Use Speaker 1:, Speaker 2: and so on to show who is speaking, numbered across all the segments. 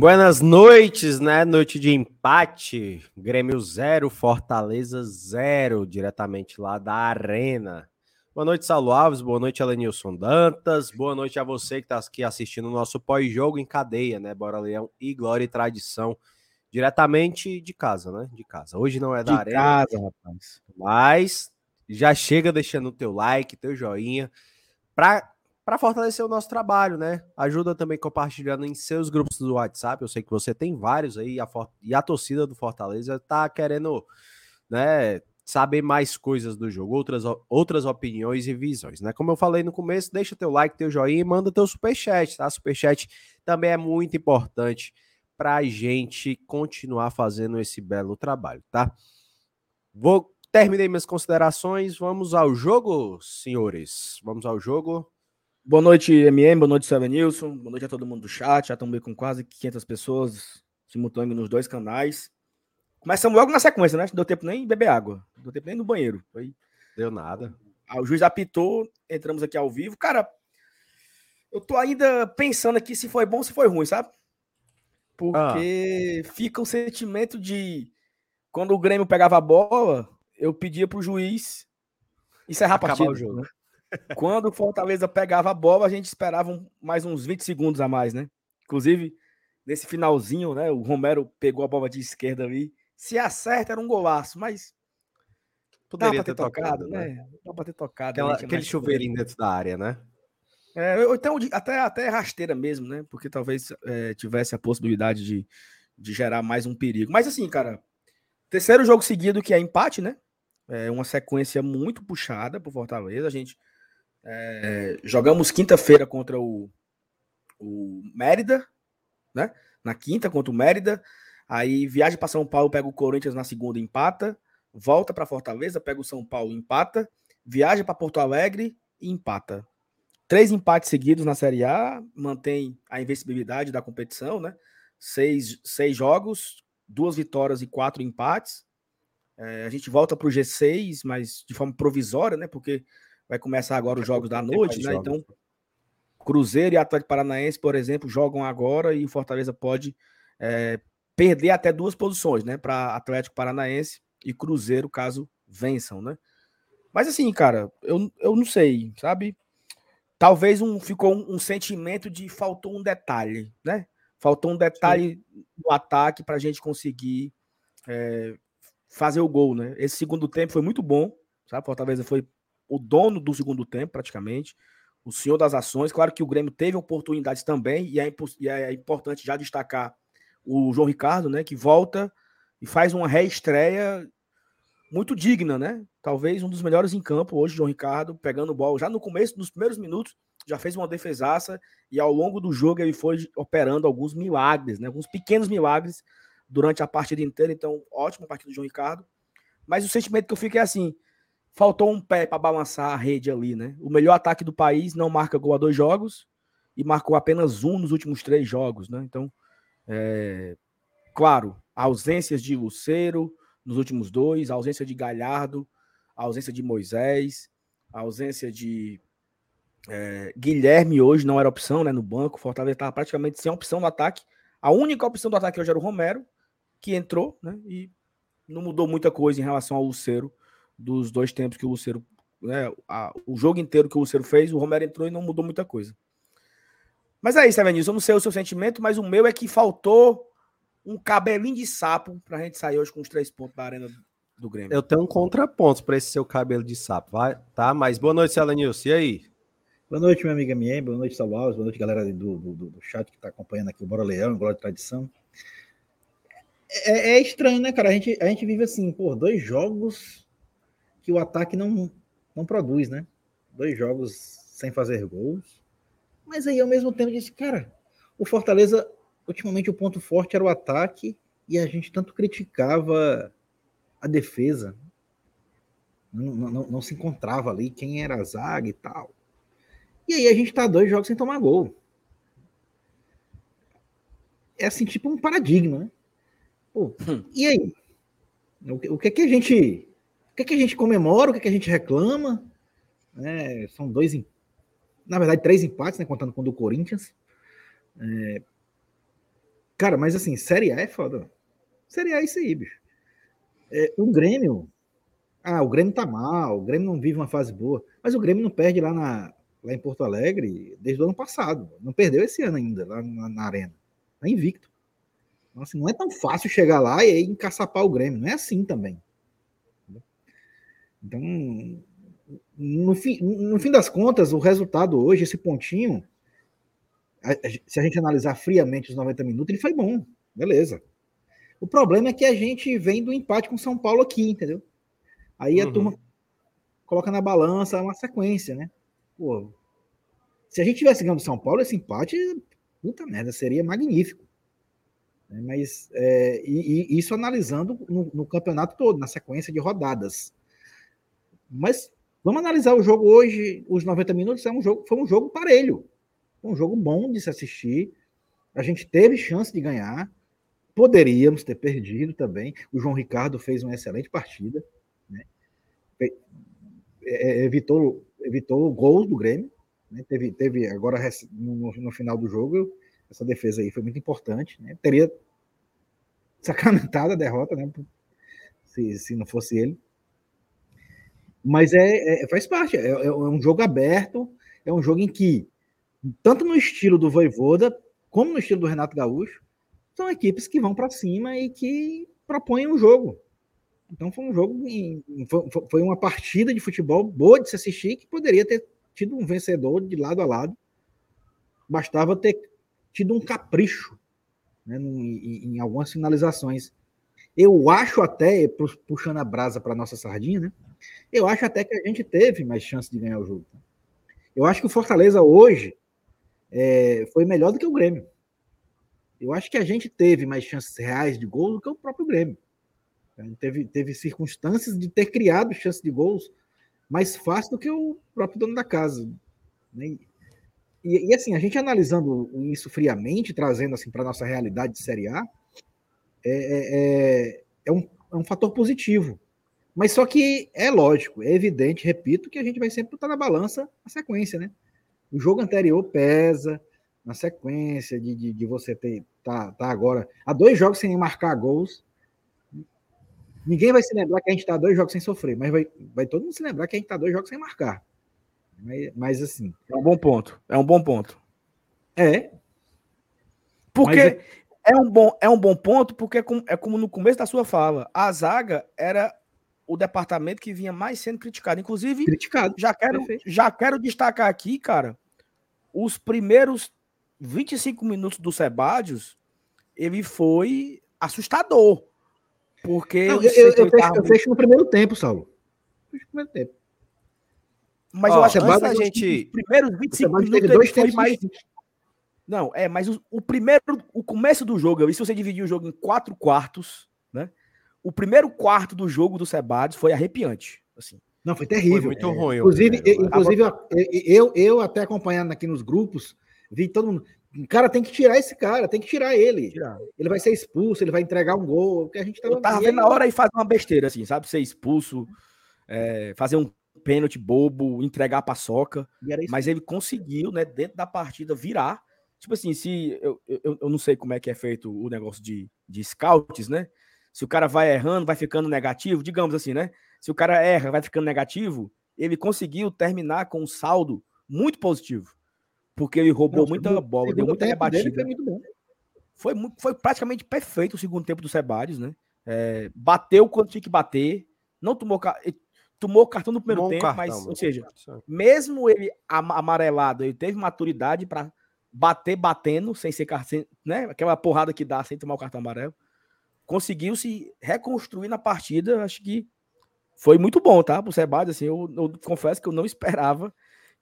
Speaker 1: Buenas noites, né? Noite de empate. Grêmio 0, Fortaleza 0, diretamente lá da Arena. Boa noite, Saulo Alves. Boa noite, Alenilson Dantas. Boa noite a você que está aqui assistindo o nosso pós-jogo em cadeia, né? Bora Leão e Glória e Tradição. Diretamente de casa, né? De casa. Hoje não é da
Speaker 2: de
Speaker 1: Arena.
Speaker 2: casa, rapaz.
Speaker 1: Mas já chega deixando o teu like, teu joinha, para para fortalecer o nosso trabalho, né? Ajuda também compartilhando em seus grupos do WhatsApp. Eu sei que você tem vários aí a e a torcida do Fortaleza tá querendo, né, saber mais coisas do jogo, outras, outras opiniões e visões, né? Como eu falei no começo, deixa teu like, teu joinha e manda teu superchat, tá? Superchat também é muito importante para a gente continuar fazendo esse belo trabalho, tá? Vou terminei minhas considerações, vamos ao jogo, senhores. Vamos ao jogo.
Speaker 2: Boa noite, MM, boa noite, Sérgio Nilson, boa noite a todo mundo do chat, já estamos com quase 500 pessoas simultâneas nos dois canais. Começamos logo na sequência, né? Não deu tempo nem beber água, não deu tempo nem no banheiro. Foi...
Speaker 1: Deu nada.
Speaker 2: Ah, o juiz apitou, entramos aqui ao vivo. Cara, eu tô ainda pensando aqui se foi bom ou se foi ruim, sabe? Porque ah. fica um sentimento de quando o Grêmio pegava a bola, eu pedia pro juiz encerrar Acabar a partida. O jogo. Né? Quando o Fortaleza pegava a bola, a gente esperava mais uns 20 segundos a mais, né? Inclusive, nesse finalzinho, né? O Romero pegou a bola de esquerda ali. Se acerta, era um golaço, mas.
Speaker 1: Poderia ter, ter, tocado, tocado né? né?
Speaker 2: Dá pra ter tocado.
Speaker 1: Aquela, aquele chuveirinho dentro da área, né?
Speaker 2: É, ou então até, até rasteira mesmo, né? Porque talvez é, tivesse a possibilidade de, de gerar mais um perigo. Mas assim, cara, terceiro jogo seguido que é empate, né? É uma sequência muito puxada pro Fortaleza. A gente é, jogamos quinta-feira contra o, o Mérida, né? Na quinta contra o Mérida. Aí viaja para São Paulo, pega o Corinthians na segunda, empata. Volta para Fortaleza, pega o São Paulo, empata. Viaja para Porto Alegre e empata. Três empates seguidos na Série A, mantém a invencibilidade da competição, né? Seis, seis jogos, duas vitórias e quatro empates. É, a gente volta para o G6, mas de forma provisória, né? Porque vai começar agora os jogos da noite, né? Então, Cruzeiro e Atlético Paranaense, por exemplo, jogam agora e o Fortaleza pode é, perder até duas posições, né? Para Atlético Paranaense e Cruzeiro, caso vençam, né? Mas assim, cara, eu, eu não sei, sabe? Talvez um, ficou um, um sentimento de faltou um detalhe, né? Faltou um detalhe Sim. no ataque para a gente conseguir é, fazer o gol, né? Esse segundo tempo foi muito bom, sabe? Fortaleza foi o dono do segundo tempo, praticamente, o senhor das ações. Claro que o Grêmio teve oportunidades também, e é, e é importante já destacar o João Ricardo, né, que volta e faz uma reestreia muito digna, né? Talvez um dos melhores em campo hoje, João Ricardo, pegando bola já no começo, nos primeiros minutos, já fez uma defesaça e ao longo do jogo ele foi operando alguns milagres, né? Alguns pequenos milagres durante a partida inteira. Então, ótima partida do João Ricardo. Mas o sentimento que eu fico é assim: faltou um pé para balançar a rede ali, né? O melhor ataque do país não marca gol a dois jogos e marcou apenas um nos últimos três jogos, né? Então, é... claro, ausências de Luceiro nos últimos dois, ausência de Galhardo, ausência de Moisés, ausência de é... Guilherme hoje não era opção, né? No banco, Fortaleza estava praticamente sem opção no ataque. A única opção do ataque hoje era o Romero, que entrou, né? E não mudou muita coisa em relação ao Luceiro dos dois tempos que o Luceiro, né, a, o jogo inteiro que o Luceiro fez, o Romero entrou e não mudou muita coisa. Mas é isso, Evanilson. Eu não sei o seu sentimento, mas o meu é que faltou um cabelinho de sapo pra gente sair hoje com os três pontos da arena do Grêmio.
Speaker 1: Eu tenho um contraponto para esse seu cabelo de sapo, vai? Tá? Mas boa noite, Celanilson. E aí?
Speaker 3: Boa noite, minha amiga Miem. Boa noite, Saulo Alves. Boa noite, galera do, do, do chat que está acompanhando aqui o Bora Leão, Glória de Tradição. É, é, estranho, né, cara? A gente, a gente vive assim, por dois jogos que o ataque não, não produz, né? Dois jogos sem fazer gols. Mas aí, ao mesmo tempo, disse, cara, o Fortaleza, ultimamente, o ponto forte era o ataque e a gente tanto criticava a defesa. Não, não, não se encontrava ali quem era a zaga e tal. E aí a gente tá dois jogos sem tomar gol. É assim, tipo um paradigma, né? Pô, hum. E aí? O, o que é que a gente que, é que a gente comemora, o que, é que a gente reclama? É, são dois, na verdade, três empates, né, contando com o do Corinthians. É, Cara, mas assim, Série A é foda. Série A é isso aí, bicho. É, o Grêmio. Ah, o Grêmio tá mal, o Grêmio não vive uma fase boa. Mas o Grêmio não perde lá, na, lá em Porto Alegre desde o ano passado. Não perdeu esse ano ainda, lá na, na Arena. Tá invicto. Então, assim, não é tão fácil chegar lá e encaçapar o Grêmio. Não é assim também. Então, no fim, no fim das contas, o resultado hoje, esse pontinho, se a gente analisar friamente os 90 minutos, ele foi bom. Beleza. O problema é que a gente vem do empate com São Paulo aqui, entendeu? Aí a uhum. turma coloca na balança uma sequência, né? Pô, se a gente tivesse ganhando São Paulo, esse empate, puta merda, seria magnífico. É, mas é, e, e isso analisando no, no, campeonato todo, na sequência de rodadas. Mas vamos analisar o jogo hoje, os 90 minutos, é um jogo, foi um jogo parelho. Foi um jogo bom de se assistir. A gente teve chance de ganhar. Poderíamos ter perdido também. O João Ricardo fez uma excelente partida. Né? É, é, evitou, evitou gols do Grêmio. Né? Teve, teve agora no, no, final do jogo, essa defesa aí foi muito importante. Né? Teria sacramentado a derrota, né? se, se não fosse ele. Mas é, é faz parte, é, é, um jogo aberto, é um jogo em que, tanto no estilo do Voivoda, como no estilo do Renato Gaúcho, são equipes que vão para cima e que propõem um jogo. Então foi um jogo, foi uma partida de futebol boa de se assistir que poderia ter tido um vencedor de lado a lado. Bastava ter tido um capricho né, em, em algumas finalizações. Eu acho até, puxando a brasa para nossa sardinha, né? Eu acho até que a gente teve mais chance de ganhar o jogo. Eu acho que o Fortaleza hoje é, foi melhor do que o Grêmio. Eu acho que a gente teve mais chances reais de gol do que o próprio Grêmio. Teve, teve circunstâncias de ter criado chances de gols mais fácil do que o próprio dono da casa. Né? E, e, assim, a gente analisando isso friamente, trazendo assim para nossa realidade de Série A, é, é, é, é, um, é um fator positivo. Mas só que é lógico, é evidente, repito, que a gente vai sempre botar na balança a sequência, né? O jogo anterior pesa, na sequência de, de, de você ter tá, tá agora há dois jogos sem marcar gols. Ninguém vai se lembrar que a gente está dois jogos sem sofrer, mas vai, vai todo mundo se lembrar que a gente está dois jogos sem marcar. Mas, mas, assim.
Speaker 2: É um bom ponto. É um bom ponto.
Speaker 3: É.
Speaker 2: Porque é... é... um bom, é um bom ponto, porque é como, é como no começo da sua fala. A zaga era o departamento que vinha mais sendo criticado. Inclusive,
Speaker 3: criticado.
Speaker 2: Já quero, já quero destacar aqui, cara, os primeiros 25 minutos do Sebadios, ele foi assustador. Porque.
Speaker 3: Não, eu, eu, eu, fecho, eu, fecho, no primeiro tempo, Saulo. Fecho no primeiro tempo.
Speaker 2: Mas Ó, eu acho que a gente. Os primeiros 25 minutos dois foi mais. Não, é, mas o, o, primeiro, o começo do jogo, se você dividir o jogo em quatro quartos, né? O primeiro quarto do jogo do Sebades foi arrepiante, assim.
Speaker 3: Não, foi terrível. Foi
Speaker 2: muito é. ruim.
Speaker 3: Inclusive, eu, inclusive eu, eu até acompanhando aqui nos grupos, vi todo mundo. O cara tem que tirar esse cara, tem que tirar ele. Tirar. Ele vai ser expulso, ele vai entregar um gol. Que a gente
Speaker 2: tava, eu tava vendo na hora e fazer uma besteira, assim, sabe? Ser expulso, é, fazer um pênalti bobo, entregar a paçoca. Mas ele conseguiu, né, dentro da partida, virar. Tipo assim, se eu, eu, eu não sei como é que é feito o negócio de, de scouts, né? Se o cara vai errando, vai ficando negativo, digamos assim, né? Se o cara erra, vai ficando negativo, ele conseguiu terminar com um saldo muito positivo porque ele roubou muita bola, deu muita rebatida. Foi. Foi, foi praticamente perfeito o segundo tempo do Sebades, né? É, bateu quando tinha que bater, não tomou, tomou cartão no primeiro tomou tempo, cartão, mas, ou seja, mesmo ele amarelado, ele teve maturidade para bater batendo, sem ser cartão, né? Aquela porrada que dá sem tomar o cartão amarelo. Conseguiu se reconstruir na partida, acho que foi muito bom, tá? Pro Sebades, assim, eu, eu confesso que eu não esperava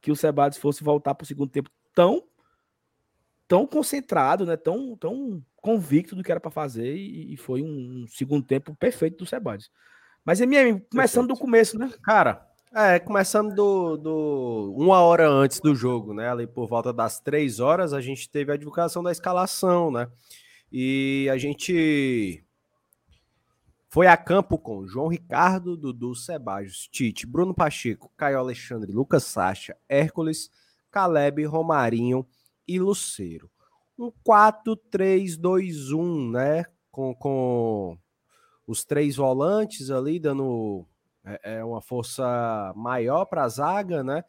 Speaker 2: que o Sebades fosse voltar para o segundo tempo tão tão concentrado, né? Tão, tão convicto do que era para fazer e, e, foi um segundo tempo perfeito do Sebades. Mas MM, começando perfeito. do começo, né?
Speaker 1: Cara, é, começando do, do uma hora antes do jogo, né? Ali por volta das três horas, a gente teve a divulgação da escalação, né? E a gente foi a campo com João Ricardo, Dudu Sebajos, Tite, Bruno Pacheco, Caio Alexandre, Lucas Sacha, Hércules, Caleb, Romarinho e Luceiro. um 4-3-2-1, né? Com, com os três volantes ali, dando é, é uma força maior para a zaga, né?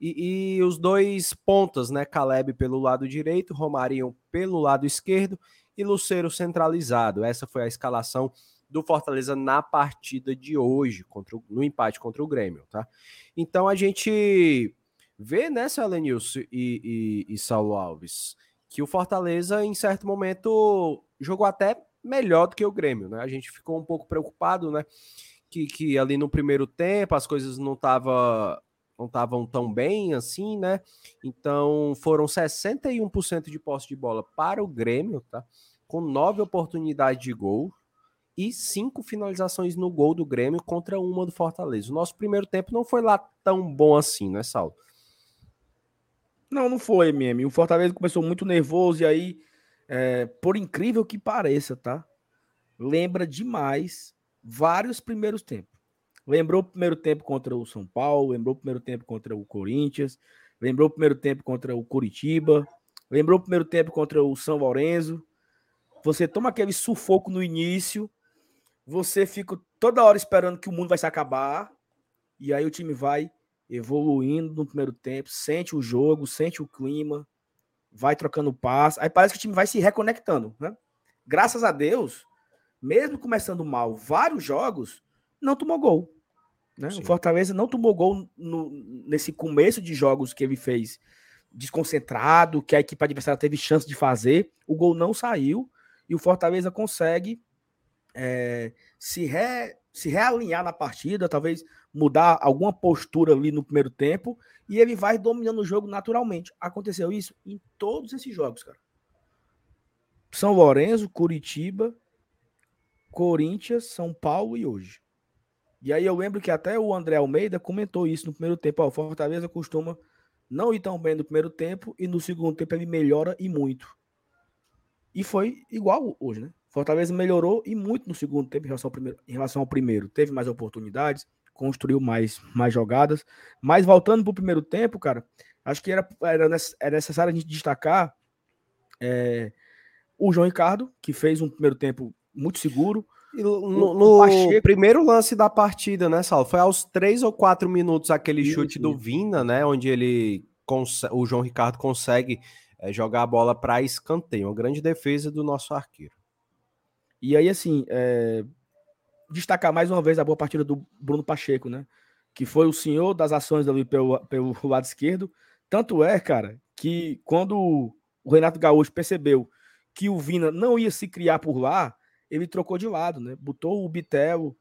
Speaker 1: E, e, os dois pontas, né? Caleb pelo lado direito, Romarinho pelo lado esquerdo e Luceiro centralizado. Essa foi a escalação do Fortaleza na partida de hoje, contra o, no empate contra o Grêmio, tá? Então a gente vê, né, Selenilson e, e, e Saulo Alves, que o Fortaleza, em certo momento, jogou até melhor do que o Grêmio, né? A gente ficou um pouco preocupado, né? Que, que ali no primeiro tempo as coisas não estavam não estavam tão bem assim, né? Então foram 61% de posse de bola para o Grêmio, tá? Com nove oportunidades de gol e cinco finalizações no gol do Grêmio contra uma do Fortaleza. O nosso primeiro tempo não foi lá tão bom assim, né, Saulo?
Speaker 2: Não, não foi, MM. O Fortaleza começou muito nervoso e aí, é, por incrível que pareça, tá? Lembra demais vários primeiros tempos. Lembrou o primeiro tempo contra o São Paulo, lembrou o primeiro tempo contra o Corinthians, lembrou o primeiro tempo contra o Curitiba, lembrou o primeiro tempo contra o São Lourenço. Você toma aquele sufoco no início, você fica toda hora esperando que o mundo vai se acabar, e aí o time vai evoluindo no primeiro tempo, sente o jogo, sente o clima, vai trocando passo, aí parece que o time vai se reconectando, né? Graças a Deus, mesmo começando mal vários jogos, não tomou gol. Né? O Fortaleza não tomou gol no, nesse começo de jogos que ele fez desconcentrado, que a equipe adversária teve chance de fazer. O gol não saiu e o Fortaleza consegue é, se, re, se realinhar na partida, talvez mudar alguma postura ali no primeiro tempo e ele vai dominando o jogo naturalmente. Aconteceu isso em todos esses jogos, cara. São Lourenço, Curitiba, Corinthians, São Paulo e hoje. E aí eu lembro que até o André Almeida comentou isso no primeiro tempo. Ó, o Fortaleza costuma não ir tão bem no primeiro tempo e no segundo tempo ele melhora e muito. E foi igual hoje, né? Fortaleza melhorou e muito no segundo tempo em relação ao primeiro. Relação ao primeiro. Teve mais oportunidades, construiu mais, mais jogadas. Mas voltando para o primeiro tempo, cara, acho que era, era, era necessário a gente destacar é, o João Ricardo, que fez um primeiro tempo muito seguro.
Speaker 1: No, no primeiro lance da partida, né, Saulo? Foi aos três ou quatro minutos aquele isso, chute do Vina, né? Onde ele o João Ricardo consegue é, jogar a bola para escanteio. Uma grande defesa do nosso arqueiro.
Speaker 2: E aí, assim, é... destacar mais uma vez a boa partida do Bruno Pacheco, né? Que foi o senhor das ações ali pelo, pelo lado esquerdo. Tanto é, cara, que quando o Renato Gaúcho percebeu que o Vina não ia se criar por lá, ele trocou de lado, né? Botou o Bitelo.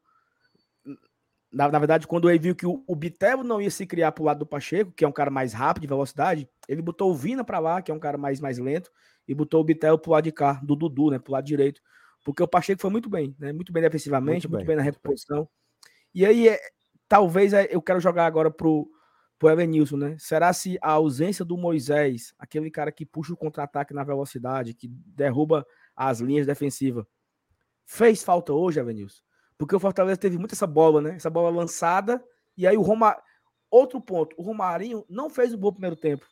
Speaker 2: Na, na verdade, quando ele viu que o, o Bitelo não ia se criar pro lado do Pacheco, que é um cara mais rápido de velocidade, ele botou o Vina para lá, que é um cara mais, mais lento, e botou o Bitelo pro lado de cá, do Dudu, né? Pro lado direito. Porque o Pacheco foi muito bem, né? Muito bem defensivamente, muito, muito bem, bem, na recomposição. E aí, é, talvez é, eu quero jogar agora pro, pro Evanilson, né? Será se a ausência do Moisés, aquele cara que puxa o contra-ataque na velocidade, que derruba as linhas defensivas, Fez falta hoje, Avenilson? Porque o Fortaleza teve muito essa bola, né? Essa bola lançada. E aí o Roma. Outro ponto, o Romarinho não fez um bom primeiro tempo.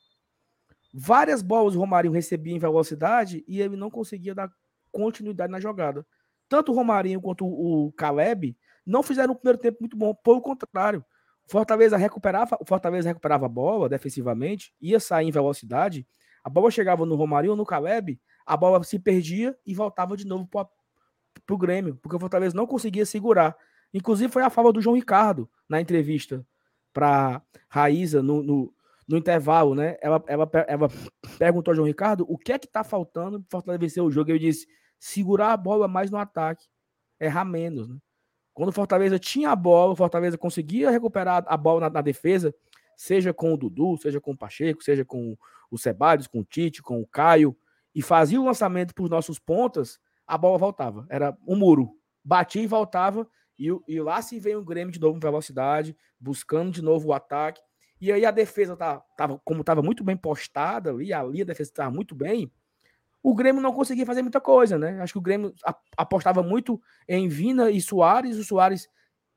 Speaker 2: Várias bolas o Romarinho recebia em velocidade e ele não conseguia dar continuidade na jogada. Tanto o Romarinho quanto o Caleb não fizeram um primeiro tempo muito bom. Pelo contrário, o Fortaleza recuperava, o Fortaleza recuperava a bola defensivamente, ia sair em velocidade, a bola chegava no Romarinho ou no Caleb, a bola se perdia e voltava de novo para pro Grêmio, porque o Fortaleza não conseguia segurar. Inclusive foi a fala do João Ricardo na entrevista para Raíza no, no, no, intervalo, né? Ela, ela, ela perguntou ao João Ricardo o que é que tá faltando para Fortaleza vencer o jogo. Ele disse: segurar a bola mais no ataque, errar menos, né? Quando o Fortaleza tinha a bola, o Fortaleza conseguia recuperar a bola na, na defesa, seja com o Dudu, seja com o Pacheco, seja com o Ceballos, com o Tite, com o Caio, e fazia o lançamento para os nossos pontas, a bola voltava. Era um muro. Batia e voltava. E, e lá se veio o Grêmio de novo em velocidade, buscando de novo o ataque. E aí a defesa tá, tava, como estava muito bem postada ali a defesa estava muito bem, o Grêmio não conseguia fazer muita coisa, né? Acho que o Grêmio apostava muito em Vina e Soares, o Soares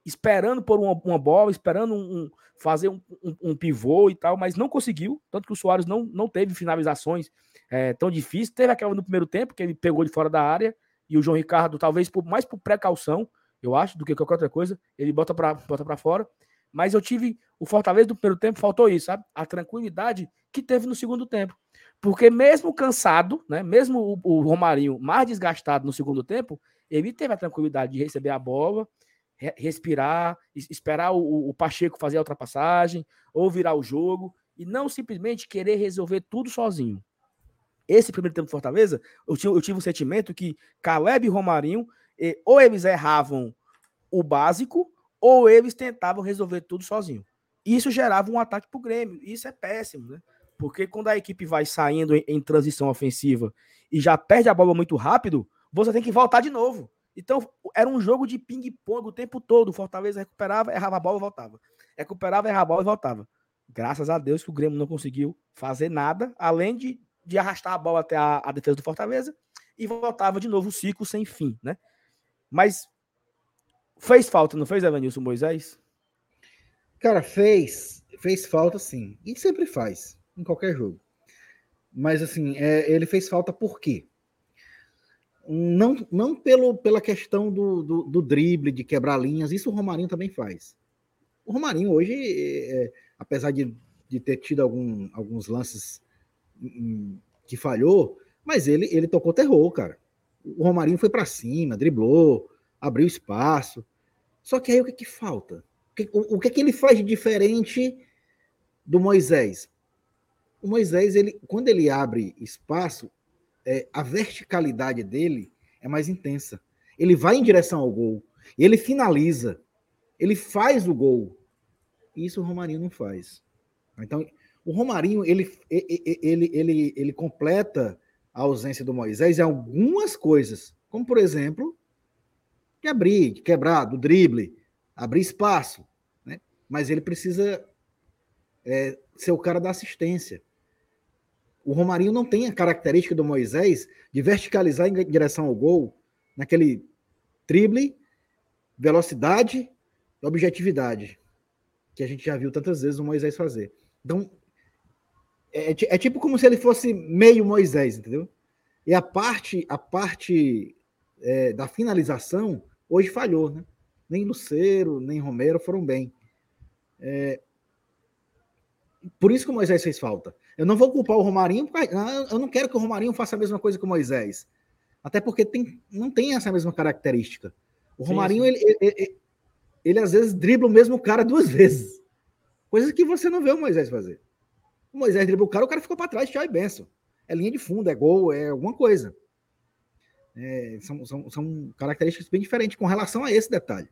Speaker 2: esperando por uma, uma bola, esperando um, um fazer um, um, um, pivô e tal, mas não conseguiu. Tanto que o Soares não, não teve finalizações é, tão difíceis. Teve aquela no primeiro tempo, que ele pegou de fora da área, e o João Ricardo, talvez por, mais por precaução, eu acho, do que qualquer outra coisa, ele bota para bota fora. Mas eu tive o Fortaleza do primeiro tempo, faltou isso, sabe? A tranquilidade que teve no segundo tempo. Porque mesmo cansado, né? Mesmo o, o Romarinho mais desgastado no segundo tempo, ele teve a tranquilidade de receber a bola, respirar, esperar o, o, Pacheco fazer a ultrapassagem, ou virar o jogo, e não simplesmente querer resolver tudo sozinho. Esse primeiro tempo do Fortaleza, eu, eu tive um sentimento que Caleb e Romarinho, e, ou eles erravam o básico, ou eles tentavam resolver tudo sozinho. Isso gerava um ataque para o Grêmio. Isso é péssimo, né? Porque quando a equipe vai saindo em, em transição ofensiva e já perde a bola muito rápido, você tem que voltar de novo. Então, era um jogo de ping-pong o tempo todo. O Fortaleza recuperava, errava a bola e voltava. Recuperava, errava a bola e voltava. Graças a Deus que o Grêmio não conseguiu fazer nada, além de, de arrastar a bola até a, a defesa do Fortaleza e voltava de novo o ciclo sem fim, né? Mas fez falta, não fez, Evanilson Moisés?
Speaker 3: Cara, fez. Fez falta, sim. E sempre faz, em qualquer jogo. Mas, assim, é, ele fez falta por quê? Não, não pelo, pela questão do, do, do, drible, de quebrar linhas, isso o Romarinho também faz. O Romarinho hoje, é, apesar de, de ter tido algum, alguns lances que falhou, mas ele, ele tocou terror, cara. O Romarinho foi para cima, driblou, abriu espaço. Só que aí o que, que falta? O o, que, que ele faz de diferente do Moisés? O Moisés, ele, quando ele abre espaço, é, a verticalidade dele é mais intensa. Ele vai em direção ao gol, ele finaliza, ele faz o gol. Isso o Romarinho não faz. Então, o Romarinho ele, ele, ele, ele, completa a ausência do Moisés em algumas coisas, como por exemplo, de abrir, de quebrar, do drible, abrir espaço, né? Mas ele precisa é, ser o cara da assistência. O Romarinho não tem a característica do Moisés de verticalizar em direção ao gol, naquele drible, velocidade e objetividade, que a gente já viu tantas vezes o Moisés fazer. Então, é, é, é tipo como se ele fosse meio Moisés, entendeu? E a parte, a parte é, da finalização hoje falhou, né? Nem Luceiro, nem Romero foram bem. É, por isso que o Moisés fez falta. Eu não vou culpar o Romarinho, porque eu não quero que o Romarinho faça a mesma coisa que o Moisés. Até porque tem, não tem essa mesma característica. O Romarinho, Ele, ele, ele, ele, às vezes dribla o mesmo cara duas vezes. Coisas que você não vê o Moisés fazer. O Moisés dribla o cara, o cara ficou para trás, tchau e benção. É linha de fundo, é gol, é alguma coisa. É, são, são, são características bem diferentes com relação a esse detalhe,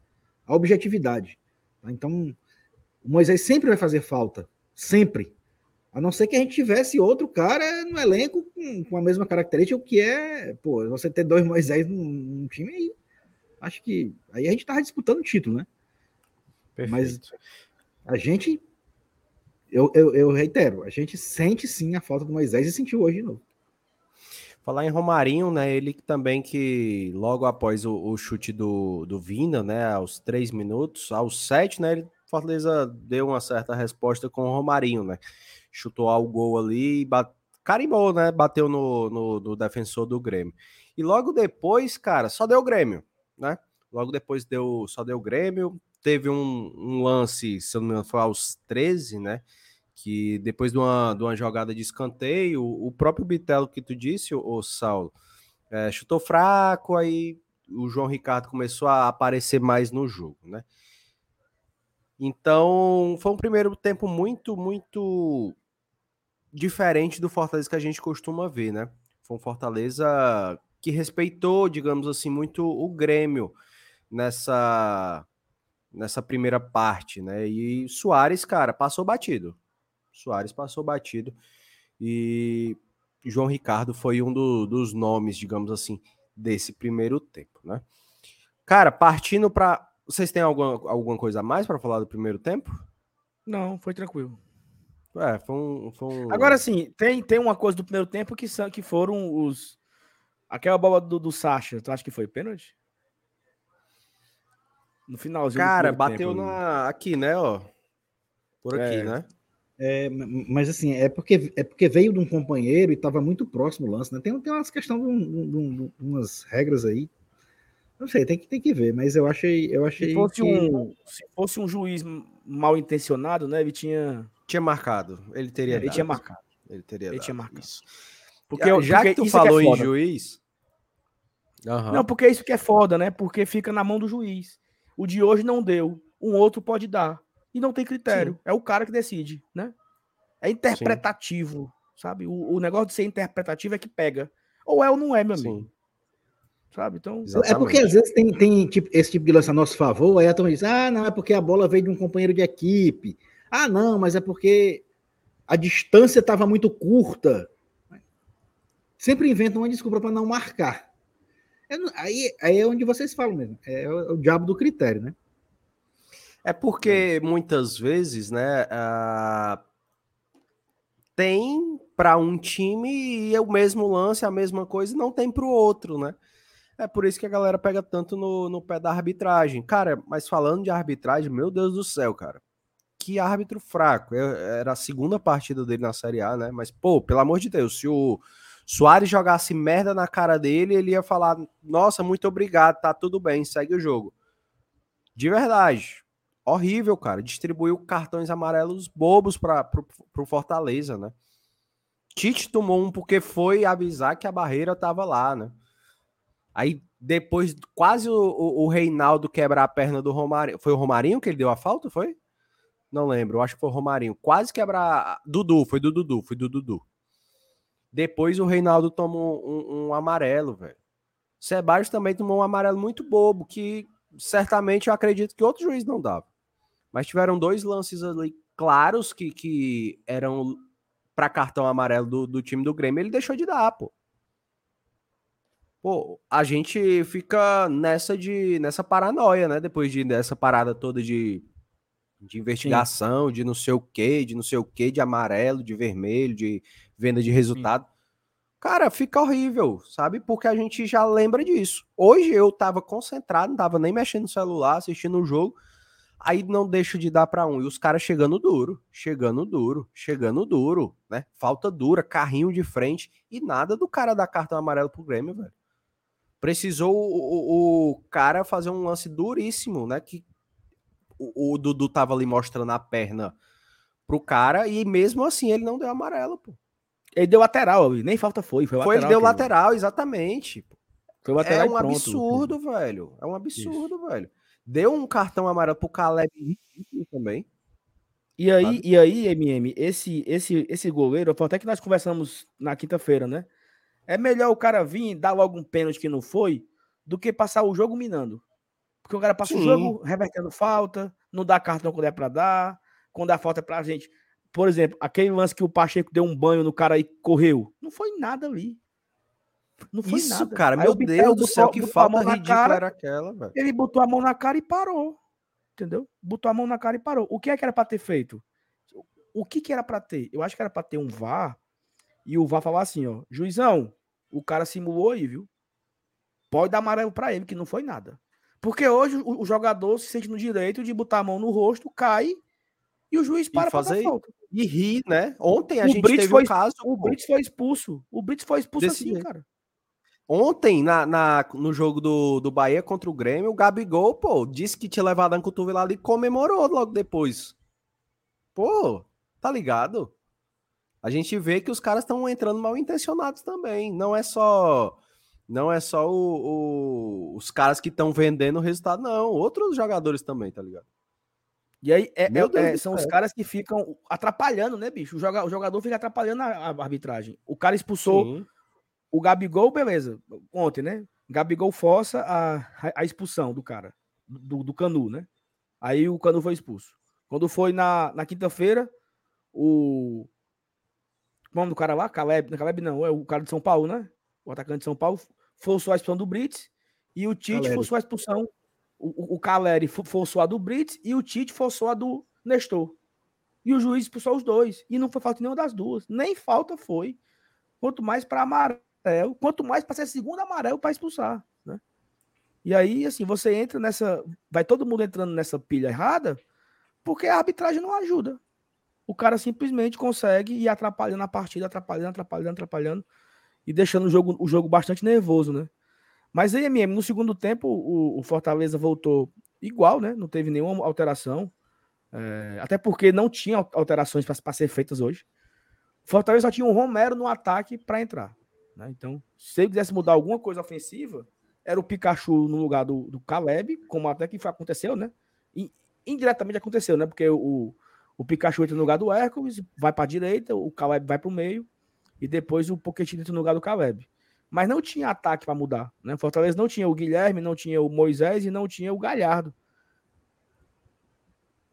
Speaker 3: a objetividade. Tá? Então, o Moisés sempre vai fazer falta. Sempre. A não ser que a gente tivesse outro cara no elenco com, com a mesma característica, o que é, pô, você ter dois Moisés num, num time aí, acho que aí a gente tava disputando o título, né? Perfeito. Mas a gente, eu, eu, eu, reitero, a gente sente sim a falta do Moisés e sentiu hoje de novo.
Speaker 1: Falar em Romarinho, né? Ele também que logo após o, o chute do, do Vina, né? Aos três minutos, aos sete, né? Ele Fortaleza deu uma certa resposta com o Romarinho, né? Chutou ao gol ali e bate... carimbou, né? Bateu no, no, no, defensor do Grêmio. E logo depois, cara, só deu Grêmio, né? Logo depois deu, só deu Grêmio. Teve um, um lance, se não me engano, foi aos 13, né? Que depois de uma, de uma jogada de escanteio, o, o próprio Bitelo que tu disse, o, o Saulo, é, chutou fraco, aí o João Ricardo começou a aparecer mais no jogo, né? Então, foi um primeiro tempo muito, muito diferente do Fortaleza que a gente costuma ver, né? Foi um Fortaleza que respeitou, digamos assim, muito o Grêmio nessa nessa primeira parte, né? E Soares, cara, passou batido. Soares passou batido e João Ricardo foi um do, dos nomes, digamos assim, desse primeiro tempo, né? Cara, partindo para vocês têm alguma, alguma coisa a mais para falar do primeiro tempo?
Speaker 2: Não, foi tranquilo.
Speaker 1: É, foi um, foi um...
Speaker 2: Agora sim, tem, tem uma coisa do primeiro tempo que, são, que foram os. Aquela bola do, do Sacha, tu acha que foi pênalti? No finalzinho.
Speaker 1: Cara, bateu na... aqui, né, ó. Por aqui, é. né?
Speaker 3: É, mas assim, é porque, é porque veio de um companheiro e estava muito próximo o lance, né? Tem, tem umas questões de, um, de, um, de, umas regras aí. Não sei, tem que, tem que ver, mas eu achei. Eu achei
Speaker 2: se, fosse
Speaker 3: que...
Speaker 2: um, se fosse um juiz mal intencionado, né? Ele tinha.
Speaker 1: Tinha marcado. Ele teria.
Speaker 2: Ele dado. tinha marcado.
Speaker 1: Ele teria.
Speaker 2: Ele tinha marcado. Isso.
Speaker 1: Porque, já porque que tu é falou é em juiz.
Speaker 2: Uhum. Não, porque isso que é foda, né? Porque fica na mão do juiz. O de hoje não deu, um outro pode dar. E não tem critério. Sim. É o cara que decide, né? É interpretativo, Sim. sabe? O, o, negócio de ser interpretativo é que pega. Ou é ou não é, meu amigo. Sim. Sabe? Então.
Speaker 3: Exatamente. É porque às vezes tem, tem tipo, esse tipo de lance a nosso favor, aí a turma diz: ah, não, é porque a bola veio de um companheiro de equipe. Ah, não, mas é porque a distância estava muito curta. Sempre inventam uma desculpa para não marcar. É, aí, aí é onde vocês falam mesmo. É o, é o diabo do critério, né?
Speaker 1: É porque muitas vezes, né, uh, tem para um time e é o mesmo lance, a mesma coisa, e não tem para o outro, né? É por isso que a galera pega tanto no, no pé da arbitragem. Cara, mas falando de arbitragem, meu Deus do céu, cara. Que árbitro fraco. Era a segunda partida dele na Série A, né? Mas, pô, pelo amor de Deus, se o Soares jogasse merda na cara dele, ele ia falar: Nossa, muito obrigado, tá tudo bem, segue o jogo. De verdade. Horrível, cara. Distribuiu cartões amarelos bobos para o Fortaleza, né? Tite tomou um porque foi avisar que a barreira tava lá, né? Aí depois, quase o, o, o, Reinaldo quebrar a perna do Romarinho. Foi o Romarinho que ele deu a falta? Foi? Não lembro, acho que foi o Romarinho. Quase quebrar. Dudu, foi do Dudu, foi do Dudu. Depois o Reinaldo tomou um, um amarelo, velho. Sebastião também tomou um amarelo muito bobo, que certamente eu acredito que outro juiz não dava. Mas tiveram dois lances ali claros que, que eram para cartão amarelo do, do time do Grêmio, ele deixou de dar, pô. Pô, a gente fica nessa de nessa paranoia, né? Depois de dessa parada toda de, de investigação, Sim. de não sei o quê, de não sei o quê, de amarelo, de vermelho, de venda de resultado. Sim. Cara, fica horrível, sabe? Porque a gente já lembra disso. Hoje eu tava concentrado, não tava nem mexendo no celular, assistindo o jogo. Aí não deixo de dar para um. E os caras chegando duro, chegando duro, chegando duro, né? Falta dura, carrinho de frente e nada do cara dar cartão amarelo pro Grêmio, velho. Precisou o, o, o cara fazer um lance duríssimo, né? Que o, o, Dudu tava ali mostrando a perna pro cara e mesmo assim ele não deu amarelo, pô.
Speaker 2: Ele deu lateral, nem falta foi. Foi,
Speaker 1: foi ele deu lateral, exatamente. Foi lateral é um pronto, absurdo, velho. É um absurdo, Isso. velho. Deu um cartão amarelo pro Caleb também.
Speaker 2: E aí, e aí, MM, esse, esse, esse goleiro, até que nós conversamos na quinta-feira, né? É melhor o cara vir dar logo um pênalti que não foi do que passar o jogo minando. Porque o cara passa Sim. o jogo revertendo falta, não dá cartão quando é pra dar, quando dá falta é pra gente. Por exemplo, aquele lance que o Pacheco deu um banho no cara e correu. Não foi nada ali.
Speaker 1: Não foi Isso, nada. cara, Aí meu Deus do céu, que falta ridícula cara, era aquela, velho.
Speaker 2: Ele botou a mão na cara e parou. Entendeu? Botou a mão na cara e parou. O que é que era pra ter feito? O que que era pra ter? Eu acho que era pra ter um VAR e o VAR falar assim, ó, juizão, o cara simulou aí, viu? Pode dar amarelo para ele, que não foi nada. Porque hoje o, jogador se sente no direito de botar a mão no rosto, cai e o juiz para
Speaker 1: fazer
Speaker 2: pra falta.
Speaker 1: E ri, né? Ontem a o gente Brits teve foi, um caso.
Speaker 2: O Brits foi expulso. O Brits foi expulso assim, jeito. cara.
Speaker 1: Ontem, na, na, no jogo do, do Bahia contra o Grêmio, o Gabigol, pô, disse que tinha levado a cotovelada e comemorou logo depois. Pô, tá ligado? a gente vê que os caras estão entrando mal intencionados também. Não é só não é só o, o, os caras que estão vendendo o resultado, não. Outros jogadores também, tá ligado?
Speaker 2: E aí é, é, é são os caras que ficam atrapalhando, né, bicho? O, joga, o jogador fica atrapalhando a, a, arbitragem. O cara expulsou Sim. o Gabigol, beleza. Ontem, né? Gabigol força a, a expulsão do cara, do, do Canu, né? Aí o Canu foi expulso. Quando foi na, na quinta-feira, o, o nome do cara lá? Caleb. Não, Caleb não, é o cara de São Paulo, né? O atacante de São Paulo forçou a expulsão do Brits e o Tite Caleri. forçou a expulsão. O, o, Caleri forçou a do Brits e o Tite forçou a do Nestor. E o juiz expulsou os dois. E não foi falta nenhuma das duas. Nem falta foi. Quanto mais para amarelo, quanto mais para ser segundo amarelo para expulsar. Né? E aí, assim, você entra nessa. Vai todo mundo entrando nessa pilha errada, porque a arbitragem não ajuda. O cara simplesmente consegue ir atrapalhando a partida, atrapalhando, atrapalhando, atrapalhando e deixando o jogo, o jogo bastante nervoso, né? Mas aí, MM, no segundo tempo, o, o Fortaleza voltou igual, né? Não teve nenhuma alteração. É, até porque não tinha alterações para ser feitas hoje. Fortaleza só tinha um Romero no ataque para entrar. Né? Então, se ele quisesse mudar alguma coisa ofensiva, era o Pikachu no lugar do, do Caleb, como até que aconteceu, né? E, indiretamente aconteceu, né? Porque o, o Pikachu entra no lugar do Hércules, vai para a direita, o Caleb vai para o meio, e depois o Pochettino no lugar do Caleb. Mas não tinha ataque para mudar, né? Fortaleza não tinha o Guilherme, não tinha o Moisés e não tinha o Galhardo.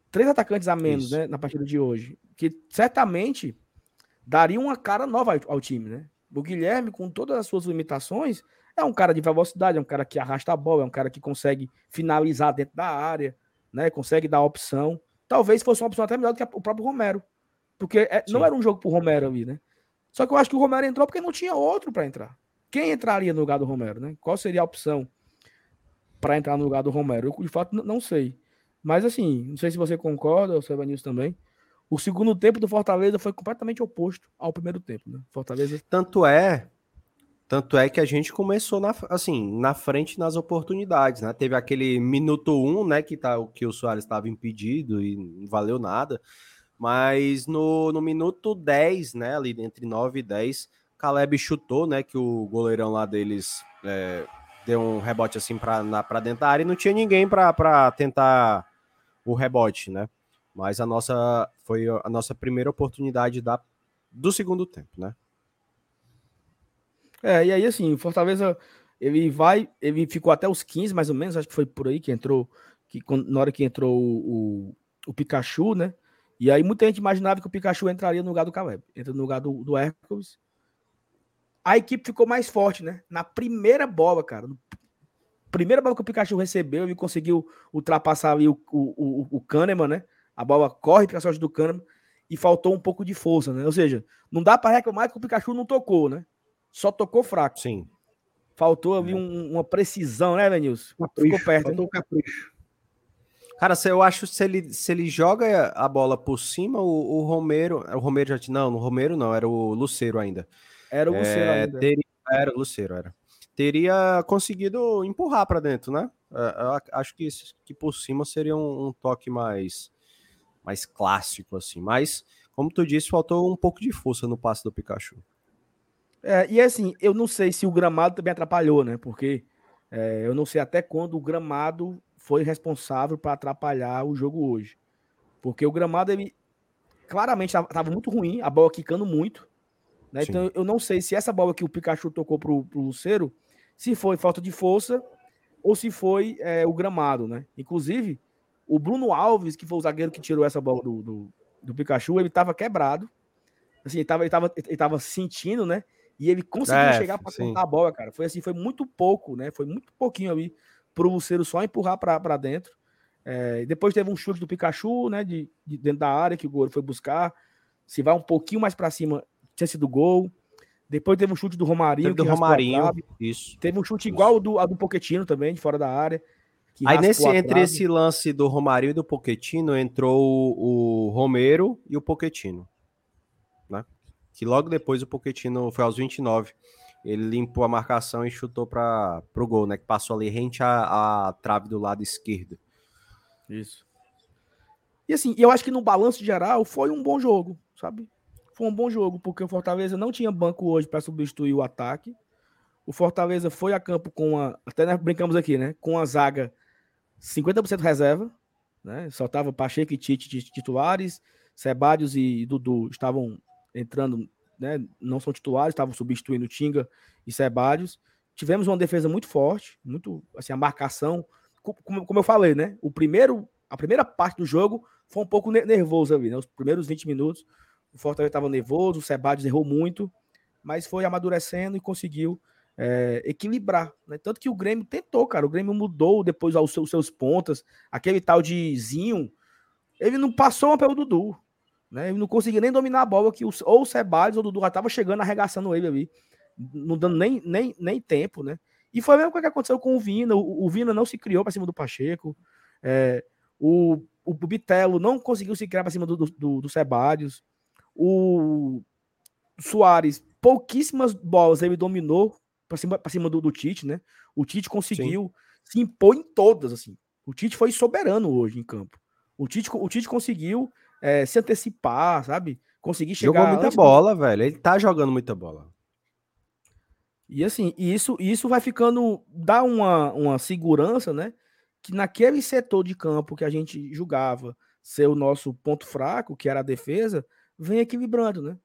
Speaker 2: Três atacantes a menos, né, na partida de hoje, que certamente daria uma cara nova ao, ao time, né? O Guilherme, com todas as suas limitações, é um cara de velocidade, é um cara que arrasta a bola, é um cara que consegue finalizar dentro da área, né? Consegue dar opção. Talvez fosse uma opção até melhor do que o próprio Romero. Porque é, não era um jogo pro Romero ali, né? Só que eu acho que o Romero entrou porque não tinha outro para entrar. Quem entraria no lugar do Romero, né? Qual seria a opção para entrar no lugar do Romero? Eu, de fato, não sei. Mas, assim, não sei se você concorda, é nisso também. O segundo tempo do Fortaleza foi completamente oposto ao primeiro tempo, né? Fortaleza.
Speaker 1: Tanto é, tanto é que a gente começou na, assim, na frente nas oportunidades, né? Teve aquele minuto um, né, que, tá, que o Soares estava impedido e não valeu nada. Mas no, no minuto 10, né, ali entre 9 e 10, Caleb chutou, né, que o goleirão lá deles é, deu um rebote assim para dentro da área e não tinha ninguém para tentar o rebote, né? Mas a nossa foi a nossa primeira oportunidade da, do segundo tempo, né?
Speaker 2: É, e aí assim, Fortaleza ele vai, ele ficou até os 15 mais ou menos, acho que foi por aí que entrou, que na hora que entrou o, o, o Pikachu, né? E aí muita gente imaginava que o Pikachu entraria no lugar do Caleb, entra no lugar do, do Hércules. A equipe ficou mais forte, né? Na primeira bola, cara, primeira bola que o Pikachu recebeu, ele conseguiu ultrapassar ali o, o, o, o Kahneman, né? A bola corre para a sorte do Kahneman e faltou um pouco de força, né? Ou seja, não dá para reclamar que o Pikachu não tocou, né? Só tocou fraco.
Speaker 1: Sim.
Speaker 2: Faltou ali um, uma precisão, né, Venilson?
Speaker 3: Ficou perto. Faltou o capricho.
Speaker 1: Cara, se eu acho se ele, se ele joga a bola por cima, o, o Romero. O Romero já. Não, no Romero não, era o Luceiro ainda.
Speaker 2: Era o Luceiro é, ainda.
Speaker 1: Teria, era o Luceiro, era teria conseguido empurrar para dentro, né? É, acho que, que por cima seria um, um, toque mais, mais clássico, assim. Mas, como tu disse, faltou um pouco de força no passe do Pikachu.
Speaker 2: É, e assim, eu não sei se o gramado também atrapalhou, né? Porque é, eu não sei até quando o gramado foi responsável para atrapalhar o jogo hoje. Porque o gramado, ele claramente estava muito ruim, a bola quicando muito. Né? Então eu não sei se essa bola que o Pikachu tocou pro, pro Luceiro se foi falta de força ou se foi é, o gramado, né? Inclusive, o Bruno Alves, que foi o zagueiro que tirou essa bola do, do, do Pikachu, ele estava quebrado. Assim, ele estava ele tava, ele tava sentindo, né? E ele conseguiu é, chegar para cortar a bola, cara. Foi assim, foi muito pouco, né? Foi muito pouquinho ali pro Luceiro só empurrar para dentro. É, depois teve um chute do Pikachu, né? De, de, dentro da área que o goleiro foi buscar. Se vai um pouquinho mais para cima, tinha sido gol. Depois teve um chute do Romarinho.
Speaker 1: Teve do Romarinho, isso.
Speaker 2: Teve um chute igual ao do, ao do Poquetino também, de fora da área.
Speaker 1: Aí nesse, entre esse lance do Romarinho e do Poquetino, entrou o, o Romero e o Poquetino. Né? Que logo depois o Poquetino foi aos 29. Ele limpou a marcação e chutou para o gol, né? Que passou ali rente à, à trave do lado esquerdo.
Speaker 2: Isso. E assim, eu acho que no balanço geral foi um bom jogo, sabe? Foi um bom jogo, porque o Fortaleza não tinha banco hoje para substituir o ataque. O Fortaleza foi a campo com a. Até nós brincamos aqui, né? Com a zaga 50% reserva. Né? Só tava Pacheco e Tite titulares. Sebadios e Dudu estavam entrando, né? Não são titulares, estavam substituindo Tinga e Sebadios. Tivemos uma defesa muito forte, muito assim, a marcação. Como, como eu falei, né? O primeiro, a primeira parte do jogo foi um pouco nervoso ali, né? Os primeiros 20 minutos o Fortaleza estava nervoso, o Sebadios errou muito, mas foi amadurecendo e conseguiu é, equilibrar. Né? Tanto que o Grêmio tentou, cara. O Grêmio mudou depois aos seus, seus pontas. Aquele tal de Zinho, ele não passou uma pelo Dudu. Né? Ele não conseguia nem dominar a bola, que o, ou o Sebadios ou o Dudu já estava chegando, arregaçando ele ali, não dando nem, nem, nem tempo, né? E foi a mesma coisa que aconteceu com o Vina. O, o Vina não se criou para cima do Pacheco. É, o, o Bitelo não conseguiu se criar para cima do, do, do. O Soares, pouquíssimas bolas ele dominou para cima, pra cima do, do Tite, né? O Tite conseguiu Sim. se impor em todas, assim. O Tite foi soberano hoje em campo. O Tite, o Tite conseguiu é, se antecipar, sabe? Conseguir chegar.
Speaker 1: Jogou muita bola, do... velho. Ele tá jogando muita bola.
Speaker 2: E assim, isso, isso vai ficando, dá uma, uma segurança, né? Que naquele setor de campo que a gente julgava ser o nosso ponto fraco, que era a defesa, vem equilibrando, né?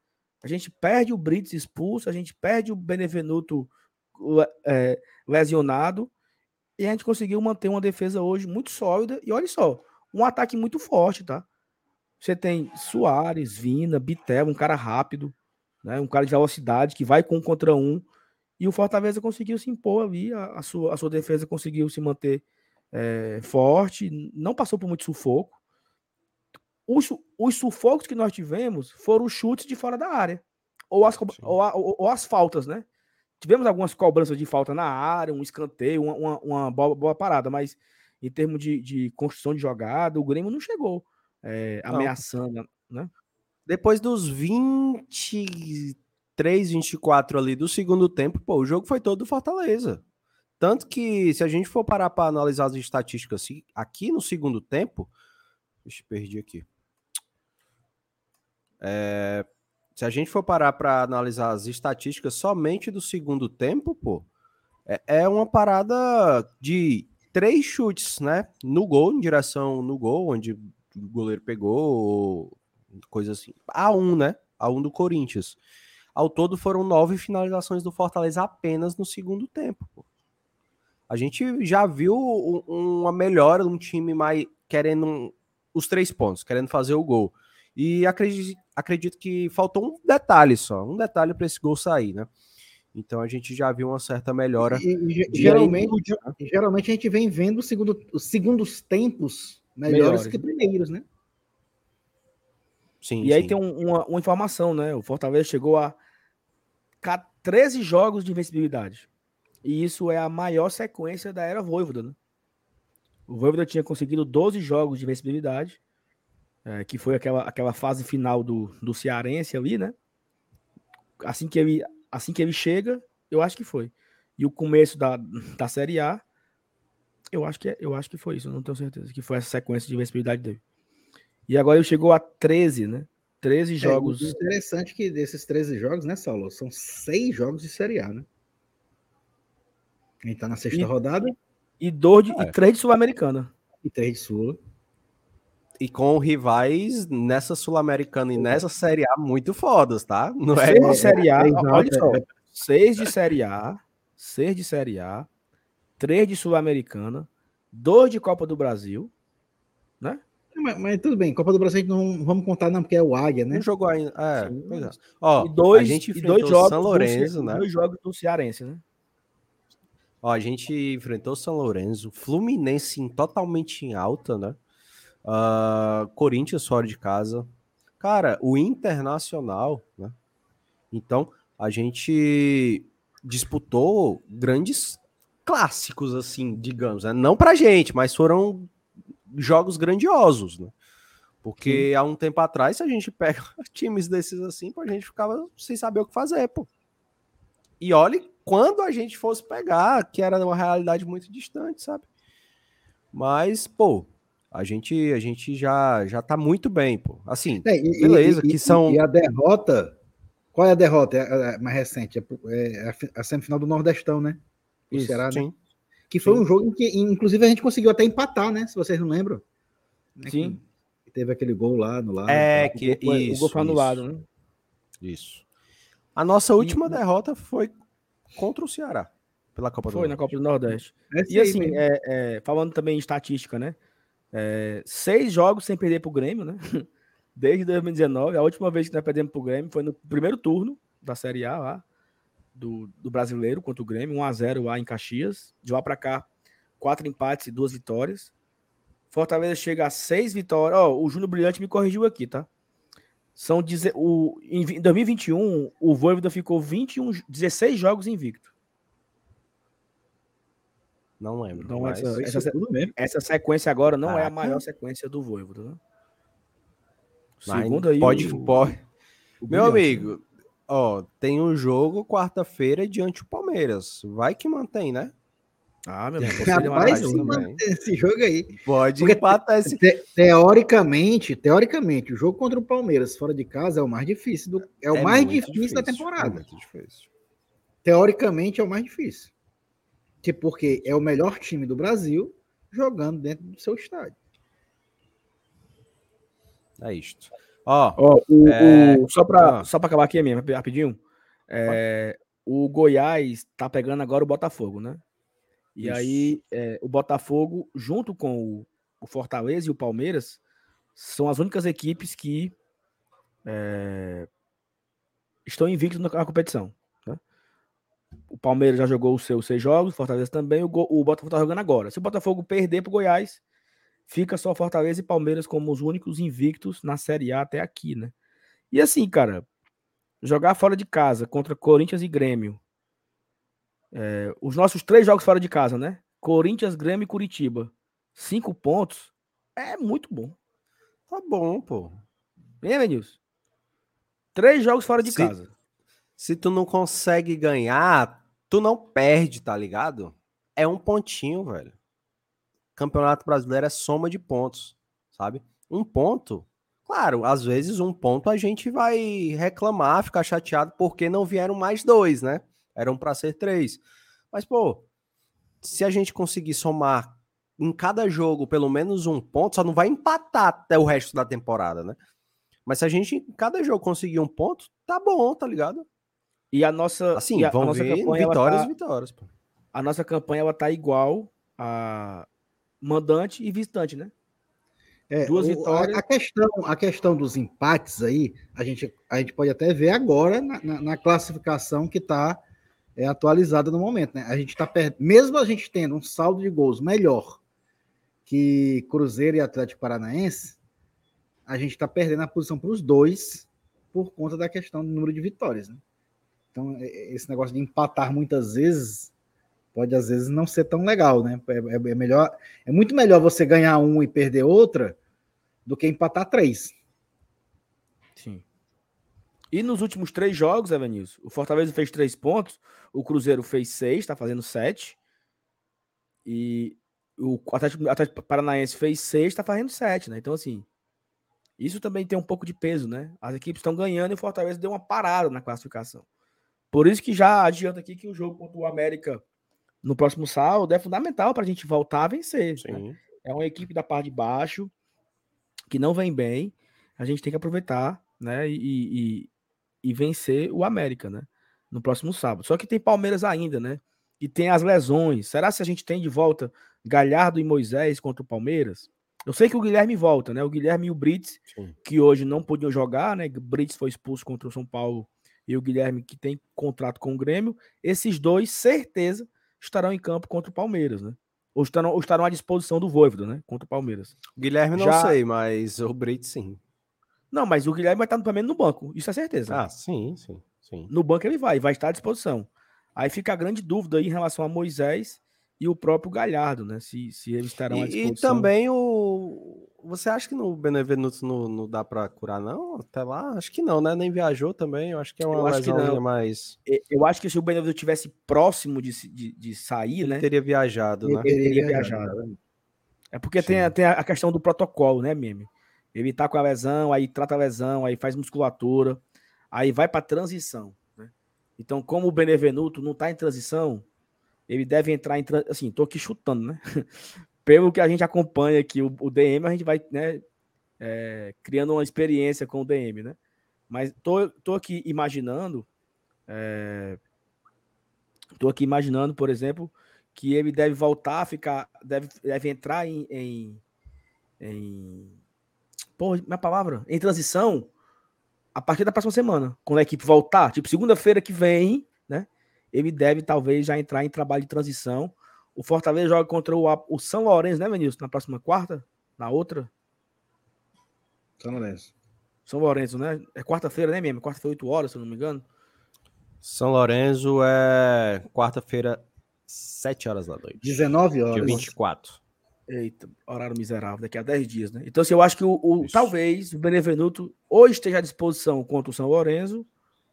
Speaker 2: A gente perde o Brits expulso, a gente perde o Benevenuto é, lesionado, e a gente conseguiu manter uma defesa hoje muito sólida. E olha só, um ataque muito forte, tá? Você tem Soares, Vina, Bitel, um cara rápido, né? um cara de velocidade que vai com um contra um. E o Fortaleza conseguiu se impor ali, a, a sua, a sua defesa conseguiu se manter é, forte, não passou por muito sufoco. Os, os sufocos que nós tivemos foram os chutes de fora da área, ou as, ou, ou, ou, as faltas, né? Tivemos algumas cobranças de falta na área, um escanteio, uma, uma, uma boa, boa, parada, mas em termos de, de, construção de jogada, o Grêmio não chegou é, ameaçando, né?
Speaker 1: Depois dos 20 3, 24 ali do segundo tempo, pô, o jogo foi todo do Fortaleza. Tanto que, se a gente for parar para analisar as estatísticas aqui no segundo tempo. Deixa eu perdi aqui. É, se a gente for parar para analisar as estatísticas somente do segundo tempo, pô, é, é uma parada de três chutes, né? No gol, em direção no gol, onde o goleiro pegou, coisa assim. A um, né? A um do Corinthians. Ao todo foram nove finalizações do Fortaleza apenas no segundo tempo. Pô. A gente já viu uma melhora, um time mais querendo os três pontos, querendo fazer o gol. E acredito, acredito que faltou um detalhe só, um detalhe para esse gol sair, né? Então a gente já viu uma certa melhora.
Speaker 3: E, e, geralmente, né? geralmente a gente vem vendo segundo, os segundos tempos melhores, melhores. que primeiros, né?
Speaker 2: Sim, e sim. aí tem um, uma, uma, informação, né? O Fortaleza chegou a 13 jogos de invencibilidade. E isso é a maior sequência da era Voivoda, né? O Voivoda tinha conseguido 12 jogos de invencibilidade, é, que foi aquela, aquela fase final do, do Cearense ali, né? Assim que, ele, assim que ele chega, eu acho que foi. E o começo da, da Série A, eu acho, que, é, eu acho que foi isso, eu não tenho certeza, que foi essa sequência de invencibilidade dele. E agora ele chegou a 13, né? 13 é, jogos.
Speaker 3: É interessante que desses 13 jogos, né, Saulo? São seis jogos de Série A, né? A gente tá na sexta
Speaker 2: e,
Speaker 3: rodada.
Speaker 2: E, dois de, é. e três de Sul-Americana.
Speaker 3: E três de Sul.
Speaker 1: E com rivais nessa Sul-Americana e nessa Série A muito fodas, tá?
Speaker 2: Não é? Seis de Série A, é, olha só. Seis de Série A, seis de Série A, três de Sul-Americana, dois de Copa do Brasil, né?
Speaker 3: Mas, mas, tudo bem, Copa do Brasil a gente não vamos contar, não, porque é o Águia, né?
Speaker 1: Não jogou ainda. É,
Speaker 2: Sim, é. Ó, e dois, a gente enfrentou dois jogos São Lourenço, do, né? Dois jogos do Cearense, né?
Speaker 1: Ó, a gente enfrentou São Lourenço, Fluminense totalmente em alta, né? Uh, Corinthians fora de casa. Cara, o Internacional, né? Então, a gente disputou grandes clássicos, assim, digamos, né? Não pra gente, mas foram jogos grandiosos, né? Porque Sim. há um tempo atrás, se a gente pega times desses assim, a gente ficava sem saber o que fazer, pô. E olhe quando a gente fosse pegar, que era uma realidade muito distante, sabe? Mas, pô, a gente, a gente já, já tá muito bem, pô. Assim, é, e, beleza, e, que são.
Speaker 3: E a derrota. Qual é a derrota? É, é, é mais recente? É, é a semifinal do Nordestão, né? O Isso, Ceará, né? sim. Né? Que foi Sim. um jogo em que, inclusive, a gente conseguiu até empatar, né? Se vocês não lembram.
Speaker 2: Né? Sim.
Speaker 3: Que teve aquele gol lá no lado.
Speaker 1: É, que
Speaker 2: o gol, isso, o gol foi anulado, né?
Speaker 1: Isso. A nossa última e... derrota foi contra o Ceará, pela Copa
Speaker 2: do Foi na Copa do Nordeste. É e assim, é, é, falando também em estatística, né? É, seis jogos sem perder pro Grêmio, né? Desde 2019. A última vez que nós perdemos pro Grêmio foi no primeiro turno da Série A lá do, do brasileiro contra o Grêmio, 1x0 lá em Caxias. De lá para cá, quatro empates e duas vitórias. Fortaleza chega a seis vitórias. Ó, oh, o Júnior Brilhante me corrigiu aqui, tá? São deze... o... Em 2021, o Voivoda ficou 21, 16 jogos invicto.
Speaker 1: Não lembro.
Speaker 2: Não,
Speaker 1: mas...
Speaker 2: essa, essa, essa sequência agora não é a
Speaker 1: Caraca.
Speaker 2: maior sequência do Voivoda. Né? Segundo aí.
Speaker 1: pode,
Speaker 2: o-
Speaker 1: pode.
Speaker 2: o
Speaker 1: Meu
Speaker 2: brilhante, né?
Speaker 1: amigo, ó, tem um jogo quarta-feira diante do Palmeiras. Vai que mantém, né?
Speaker 2: Ah, meu
Speaker 3: Rapaz,
Speaker 2: maravilhoso.
Speaker 3: sim,
Speaker 1: também.
Speaker 3: mano, esse jogo aí.
Speaker 1: Pode
Speaker 3: Porque-
Speaker 1: empatar esse.
Speaker 3: Te- teoricamente, teoricamente, o jogo contra o Palmeiras fora de casa é o mais difícil do, é o mais
Speaker 1: muito
Speaker 3: difícil, da
Speaker 1: É
Speaker 3: temporada.
Speaker 1: muito difícil.
Speaker 3: Teoricamente é o mais difícil. Que porque é o melhor time do Brasil jogando dentro do seu estádio.
Speaker 1: É isto. Ó,
Speaker 2: o,
Speaker 1: É,
Speaker 2: só para
Speaker 1: ah.
Speaker 2: só pra acabar aqui mesmo, rapi- rapidinho. é, o Goiás tá pegando agora o Botafogo, né? E
Speaker 1: Isso.
Speaker 2: aí, é, o Botafogo, junto com o, o Fortaleza e o Palmeiras, são as únicas equipes que é, estão invictos na, na competição. né? O Palmeiras já jogou os seus seis jogos, o Fortaleza também, o, Go- o Botafogo tá jogando agora. Se o Botafogo perder pro Goiás, fica só Fortaleza e Palmeiras como os únicos invictos na Série A até aqui, né? E assim, cara, jogar fora de casa contra Corinthians e Grêmio. é, os nossos três jogos fora de casa, né? Corinthians, Grêmio e Curitiba. Cinco pontos. É muito bom.
Speaker 1: tá bom, pô.
Speaker 2: Hein, Venilson? Três jogos fora de
Speaker 1: Se-
Speaker 2: casa.
Speaker 1: Se tu não consegue ganhar, tu não perde, tá ligado? É um pontinho, velho. Campeonato Brasileiro é soma de pontos, sabe? Um ponto, claro, às vezes um ponto a gente vai reclamar, ficar chateado porque não vieram mais dois, né? Eram pra ser três. Mas, pô, se a gente conseguir somar em cada jogo pelo menos um ponto, só não vai empatar até o resto da temporada, né? Mas se a gente em cada jogo conseguir um ponto, tá bom, tá ligado?
Speaker 2: E a nossa,
Speaker 1: Assim,
Speaker 2: a
Speaker 1: vão
Speaker 2: nossa
Speaker 1: ver
Speaker 2: campanha,
Speaker 1: vitórias,
Speaker 2: tá-
Speaker 1: vitórias. Pô.
Speaker 2: a nossa campanha ela tá igual a mandante e visitante, né?
Speaker 3: É,
Speaker 2: Duas
Speaker 3: o- a-
Speaker 2: vitórias.
Speaker 3: A, questão, a questão dos empates aí, a gente, a gente pode até ver agora na, na- na classificação que está atualizada no momento. Né? A gente está mesmo a gente tendo um saldo de gols melhor que Cruzeiro e Atlético Paranaense, a gente está perdendo a posição para os dois por conta da questão do número de vitórias. Né? Então, é- é- esse negócio de empatar muitas vezes pode às vezes não ser tão legal, né? É, é- é melhor, é muito melhor você ganhar um e perder outra do que empatar três.
Speaker 2: Sim. E nos últimos três jogos, Evanilson, o Fortaleza fez três pontos, o Cruzeiro fez seis, tá fazendo sete. E o Atlético, Atlético Paranaense fez seis, tá fazendo sete, né? Então, assim, isso também tem um pouco de peso, né? As equipes estão ganhando e o Fortaleza deu uma parada na classificação. Por isso que já adianta aqui que o jogo contra o América no próximo sábado é fundamental para a gente voltar a vencer. né? É uma equipe da parte de baixo que não vem bem. A gente tem que aproveitar, né? E, e, e vencer o América, né? No próximo sábado. Só que tem Palmeiras ainda, né? E tem as lesões. Será se a gente tem de volta Galhardo e Moisés contra o Palmeiras? Eu sei que o Guilherme volta, né? O Guilherme e o Brits,
Speaker 1: Sim.
Speaker 2: que hoje não podiam jogar, né? O Brits foi expulso contra o São Paulo e o Guilherme, que tem contrato com o Grêmio. Esses dois, certeza, estarão em campo contra o Palmeiras, né? Ou estarão, ou estarão à disposição do Voivoda, né? Contra o Palmeiras.
Speaker 1: Guilherme não
Speaker 2: Já-
Speaker 1: sei, mas o Breit sim.
Speaker 2: Não, mas o Guilherme vai estar pelo menos no banco, isso é certeza.
Speaker 1: Ah, sim, sim, sim.
Speaker 2: No banco ele vai, vai estar à disposição. Aí fica a grande dúvida aí em relação a Moisés e o próprio Galhardo, né? Se, se eles estarão à
Speaker 1: E, e
Speaker 2: disposição.
Speaker 1: também o. Você acha que no Benevenuto não, não dá pra curar, não? Até lá? Acho que não, né? Nem viajou também. Eu acho que é uma
Speaker 2: não.
Speaker 1: mais.
Speaker 2: Eu acho que se o Benevenuto tivesse próximo de, de, de sair,
Speaker 1: Ele
Speaker 2: né?
Speaker 1: teria viajado, né?
Speaker 2: Ele teria
Speaker 3: viajado.
Speaker 2: viajado. É porque tem,
Speaker 1: Sim.
Speaker 2: tem a a questão do protocolo, né, Meme? Ele tá com a lesão, aí trata a lesão, aí faz musculatura, aí vai para transição, né? Então, como o Benevenuto não tá em transição, ele deve entrar em assim, tô aqui chutando, né? Pelo que a gente acompanha aqui o, o DM, a gente vai, né, é, criando uma experiência com o DM, né? Mas tô, tô aqui imaginando, é, tô aqui imaginando, por exemplo, que ele deve voltar a ficar, deve, deve entrar em, em, em pô, minha palavra, em transição a partir da próxima semana, quando a equipe voltar, tipo segunda-feira que vem, né? Ele deve talvez já entrar em trabalho de transição. O Fortaleza joga contra o, o São Lourenço, né, Menilson? Na próxima quarta? Na outra?
Speaker 3: São Lourenço.
Speaker 2: São Lourenço, né? É quarta-feira, né, mesmo? Quarta-feira, 8 horas, se eu não me engano.
Speaker 1: São Lourenço é quarta-feira, 7 horas da noite.
Speaker 3: 19 horas.
Speaker 1: Dia 24.
Speaker 2: Eita, horário miserável, daqui a 10 dias, né? Então, assim, eu acho que o, o talvez o Benevenuto ou esteja à disposição contra o São Lourenço,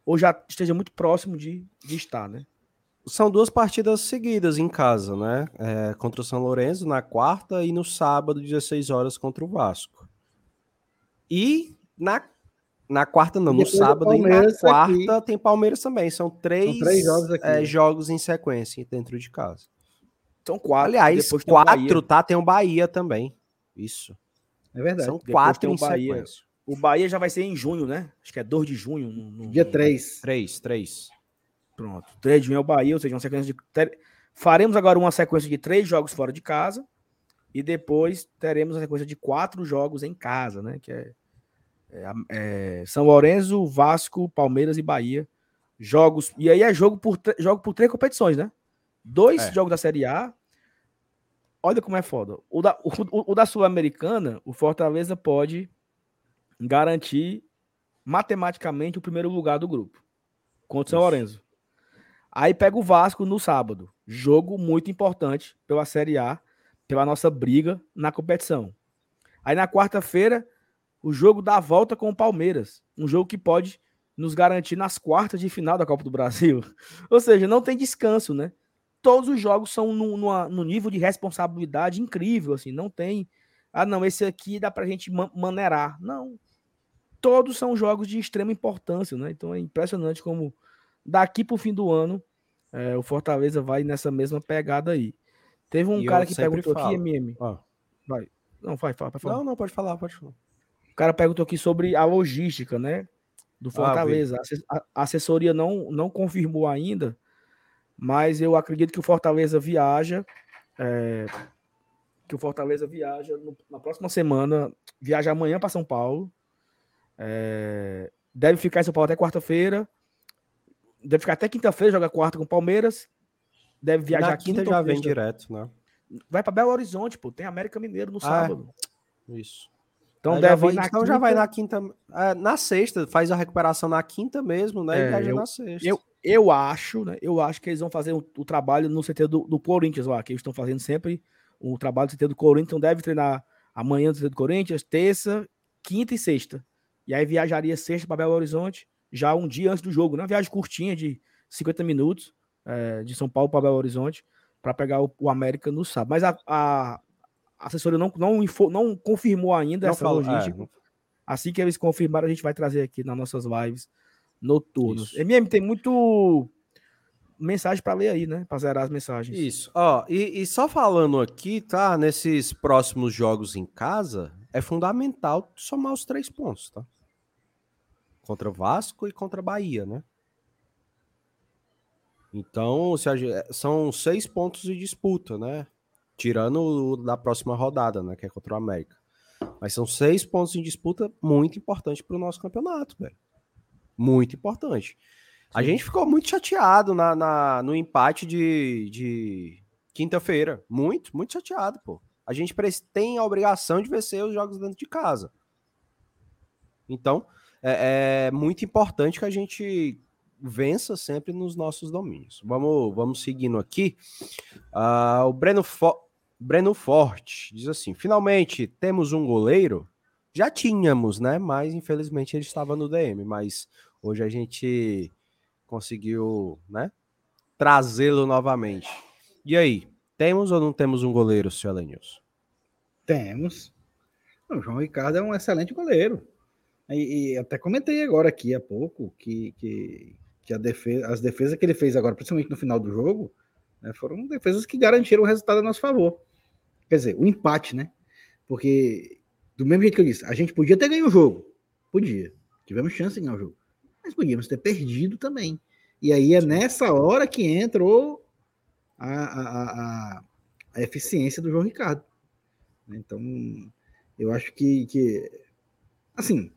Speaker 2: ou já esteja muito próximo de, de estar, né?
Speaker 1: São duas partidas seguidas em casa, né? É, contra o São Lourenço na quarta e no sábado, 16 horas, contra o Vasco. E na, na quarta, não, no sábado e na quarta aqui. tem Palmeiras também. São três, São três jogos, é, jogos, em sequência dentro de casa.
Speaker 2: São quatro.
Speaker 1: Aliás, quatro, tá? Tem o Bahia também. Isso.
Speaker 3: É verdade.
Speaker 1: São quatro em Bahia. sequência.
Speaker 2: O Bahia já vai ser em junho, né? Acho que é 2 de junho. No,
Speaker 3: no... Dia 3.
Speaker 1: 3, 3.
Speaker 2: Pronto. 3 de junho é o Bahia, ou seja, uma sequência de. Faremos agora uma sequência de três jogos fora de casa. E depois teremos a sequência de quatro jogos em casa, né? Que é, é, é São Lourenço, Vasco, Palmeiras e Bahia. Jogos. E aí é jogo por, jogo por três competições, né? Dois é. jogos da Série A. Olha como é foda. O da, o, o da Sul-Americana, o Fortaleza pode garantir matematicamente o primeiro lugar do grupo contra o São Lourenço. Aí pega o Vasco no sábado. Jogo muito importante pela Série A, pela nossa briga na competição. Aí na quarta-feira, o jogo dá a volta com o Palmeiras. Um jogo que pode nos garantir nas quartas de final da Copa do Brasil. Ou seja, não tem descanso, né? Todos os jogos são num, no nível de responsabilidade incrível, assim. Não tem. Ah, não, esse aqui dá pra gente maneirar. Não. Todos são jogos de extrema importância, né? Então é impressionante como daqui para o fim do ano, é, o Fortaleza vai nessa mesma pegada aí. Teve um e cara que perguntou falo. aqui, MM. Ah. Vai. Não, vai, fala,
Speaker 1: fala. Não, não, pode falar, pode falar.
Speaker 2: O cara perguntou aqui sobre a logística, né? Do ah, Fortaleza. Ah, a assessoria não, não confirmou ainda, mas eu acredito que o Fortaleza viaja. É, que o Fortaleza viaja no, na próxima semana, viaja amanhã para São Paulo. É, deve ficar em São Paulo até quarta-feira deve ficar até quinta-feira, joga quarta com o Palmeiras. Deve viajar
Speaker 1: Na quinta, quinta já vem direto, né?
Speaker 2: Vai para Belo Horizonte, pô. Tem América Mineiro no ah, sábado.
Speaker 1: Isso. Então, deve vai, então quinta... já vai na quinta. É, na sexta, faz a recuperação na quinta mesmo, né? É, e viaja
Speaker 2: eu,
Speaker 1: na sexta.
Speaker 2: Eu, eu acho, né? Eu acho que eles vão fazer o, o trabalho no CT do, do Corinthians lá, que eles estão fazendo sempre o trabalho do CT do Corinthians. Então deve treinar amanhã no CT do Corinthians, terça, quinta e sexta. E aí viajaria sexta para Belo Horizonte já um dia antes do jogo, né? Uma viagem curtinha de 50 minutos é, de São Paulo para Belo Horizonte para pegar o, o, América no sábado. Mas a, a, assessoria não, não, info, não confirmou ainda não essa falo, logística. É. Assim que eles confirmarem, a gente vai trazer aqui nas nossas lives noturnas. Isso. MM tem muito mensagem para ler aí, né? Para zerar as mensagens.
Speaker 1: Isso. Ó, e, e, só falando aqui, tá? Nesses próximos jogos em casa, é fundamental somar os três pontos, tá? Contra Vasco e contra Bahia, né? Então, a, são seis pontos de disputa, né? Tirando o da próxima rodada, né? Que é contra o América. Mas são seis pontos em disputa muito importante para o nosso campeonato, velho. Muito importante. A Sim. gente ficou muito chateado na, na no empate de, de quinta-feira. Muito, muito chateado, pô. A gente tem a obrigação de vencer os jogos dentro de casa. Então, é, é muito importante que a gente vença sempre nos nossos domínios. Vamos, vamos seguindo aqui. Uh, o Breno, Fo Breno Forte diz assim: finalmente temos um goleiro. Já tínhamos, né? Mas infelizmente ele estava no DM. Mas hoje a gente conseguiu, né? Trazê-lo novamente. E aí, temos ou não temos um goleiro, senhor Lenilson?
Speaker 3: Temos. O João Ricardo é um excelente goleiro. E, e, até comentei agora aqui há pouco que, que, que defesa, as defesas que ele fez agora, principalmente no final do jogo, né, foram defesas que garantiram o resultado a nosso favor. Quer dizer, o empate, né? Porque, do mesmo jeito que eu disse, a gente podia ter ganho o jogo. Podia. Tivemos chance de ganhar o jogo. Mas podíamos ter perdido também. E aí é nessa hora que entrou a, a, a, a eficiência do João Ricardo. Então, eu acho que, que assim,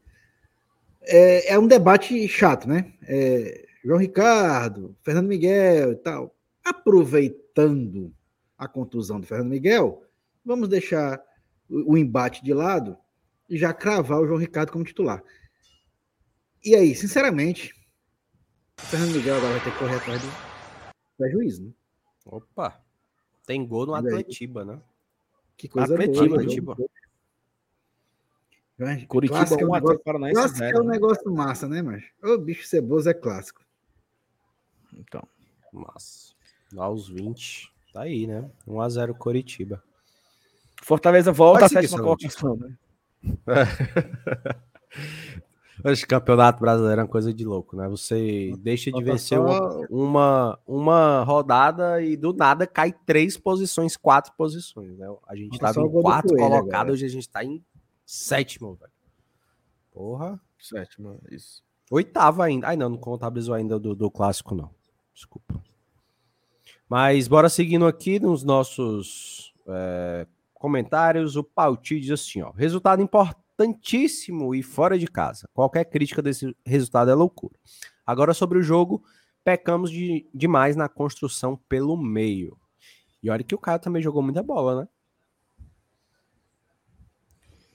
Speaker 3: é, é um debate chato, né? É, João Ricardo, Fernando Miguel e tal. Aproveitando a contusão do Fernando Miguel, vamos deixar o, o embate de lado e já cravar o João Ricardo como titular. E aí, sinceramente, o Fernando Miguel agora vai ter que correr atrás do prejuízo, né?
Speaker 1: Opa. Tem gol no. Atletiba, né?
Speaker 3: Que coisa
Speaker 2: Atletiba,
Speaker 3: boa.
Speaker 1: Atletiba.
Speaker 3: Mas
Speaker 2: Curitiba
Speaker 3: clássico é um
Speaker 2: 1
Speaker 3: negócio,
Speaker 2: Paranaense
Speaker 3: clássico é
Speaker 2: 0.
Speaker 3: um negócio massa, né, mas O bicho ceboso é clássico.
Speaker 2: Então,
Speaker 1: Nossa. Aos 20. Tá aí, né? 1x0 Coritiba.
Speaker 2: Fortaleza volta à
Speaker 1: Vai seguir,
Speaker 2: sétima colocação, né?
Speaker 1: Acho campeonato brasileiro é uma coisa de louco, né? Você deixa de vencer uma, uma, uma rodada e do nada cai três posições, quatro posições, né? A gente
Speaker 3: Falta
Speaker 1: tava
Speaker 3: só o
Speaker 1: em
Speaker 3: gol do
Speaker 1: quarto
Speaker 3: Coelho
Speaker 1: colocado,
Speaker 3: agora.
Speaker 1: hoje a gente tá em sétimo, velho. Porra.
Speaker 2: Sétima, isso.
Speaker 1: Oitavo ainda. Ai, não, não contabilizou ainda do, do clássico, não. Desculpa. Mas bora seguindo aqui nos nossos é, comentários. O Pauti diz assim: ó, resultado importantíssimo e fora de casa. Qualquer crítica desse resultado é loucura. Agora sobre o jogo, pecamos de, demais na construção pelo meio. E olha que o cara também jogou muita bola, né?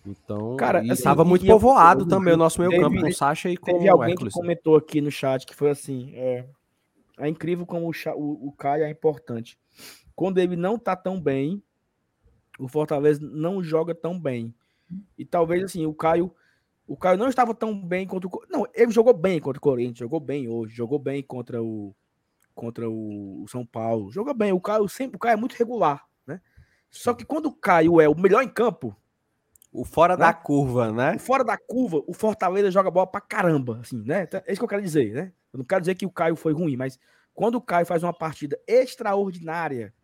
Speaker 1: Então,
Speaker 2: Cara,
Speaker 1: e
Speaker 2: assim,
Speaker 1: tava muito povoado
Speaker 2: eu-
Speaker 1: também o nosso meio campo com Sacha e com
Speaker 2: Teve
Speaker 1: o
Speaker 2: alguém
Speaker 1: Hércules.
Speaker 2: que comentou aqui no chat que foi assim: é, é incrível como o, o, o Caio é importante. Quando ele não tá tão bem, o Fortaleza não joga tão bem. E talvez assim, o Caio. O Caio não estava tão bem contra o. Não, ele jogou bem contra o Corinthians, jogou bem hoje, jogou bem contra o contra o, o São Paulo. Jogou bem. O Caio sempre, o Caio é muito regular, né? Só que quando o Caio é o melhor em campo,
Speaker 1: O fora
Speaker 2: Né?
Speaker 1: da curva, né?
Speaker 2: fora da curva, o Fortaleza joga bola pra caramba, assim, né? Então, É isso que eu quero dizer, né? Eu não quero dizer que o Caio foi ruim, mas quando o Caio faz uma partida extraordinária,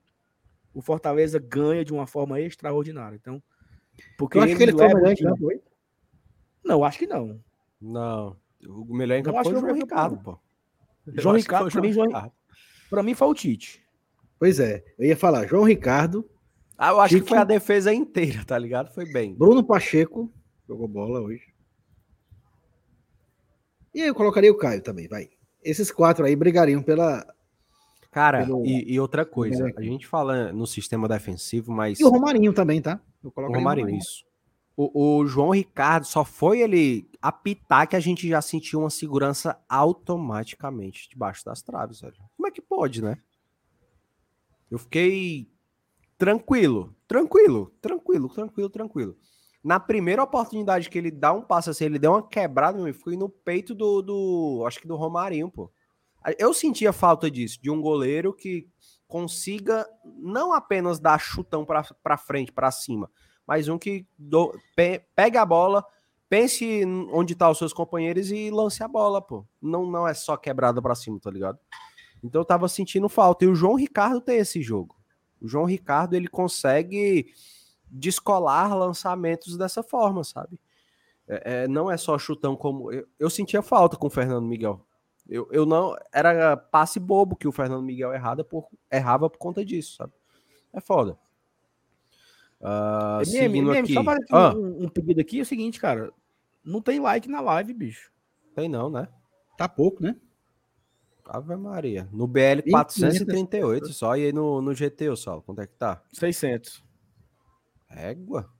Speaker 2: o Fortaleza ganha de uma forma extraordinária. Então, porque
Speaker 3: Eu acho que ele foi o melhor em campo, oi?
Speaker 2: Não, acho que não.
Speaker 1: Não. O melhor em campo
Speaker 2: acho
Speaker 1: foi o
Speaker 2: que
Speaker 1: João
Speaker 2: foi o
Speaker 1: Ricardo, pô.
Speaker 2: João Ricardo,
Speaker 1: foi o
Speaker 2: pra mim, João-
Speaker 1: Ricardo.
Speaker 2: Pra mim foi o Tite.
Speaker 3: Pois é, eu ia falar João Ricardo,
Speaker 1: Ah, eu acho
Speaker 3: Chico-
Speaker 1: que foi a defesa inteira, tá ligado? Foi bem.
Speaker 3: Bruno Pacheco, jogou bola hoje. E aí eu colocaria o Caio também, vai. Esses quatro aí brigariam pela.
Speaker 1: Cara,
Speaker 3: Pelo-
Speaker 1: e, e outra coisa, a gente fala no sistema defensivo, mas
Speaker 3: E o Romarinho também, tá? Eu
Speaker 1: o
Speaker 3: colocaria
Speaker 1: Romarinho, isso. O, o João Ricardo só foi ele apitar que a gente já sentiu uma segurança automaticamente debaixo das traves, velho. Como é que pode, né? Eu fiquei tranquilo, tranquilo, tranquilo, tranquilo, tranquilo. Na primeira oportunidade que ele dá um passo assim, ele deu uma quebrada, meu, foi no peito do, do, acho que do Romarinho, pô. Eu sentia falta disso, de um goleiro que consiga não apenas dar chutão pra frente, pra cima, mas um que do, pe, pegue a bola, pense onde tá os seus companheiros e lance a bola, pô. Não, não é só quebrada pra cima, tá ligado? Então eu tava sentindo falta. E o João Ricardo tem esse jogo. O João Ricardo, ele consegue descolar lançamentos dessa forma, sabe? É, é, não é só chutão como. Eu, eu sentia falta com o Fernando Miguel. Eu, eu não. Era passe bobo que o Fernando Miguel errada por, errava por conta disso, sabe? É foda. Uh,
Speaker 2: MM,
Speaker 1: seguindo
Speaker 2: MM,
Speaker 1: aqui.
Speaker 2: só aqui
Speaker 1: Ah,
Speaker 2: um, um pedido aqui, é o seguinte, cara. Não tem like na live, bicho.
Speaker 1: tem não, né?
Speaker 3: Tá pouco, né?
Speaker 1: Ave Maria. No BL 438 só. E aí no, no GT, Saulo, quanto é que tá?
Speaker 2: 600.
Speaker 1: Égua.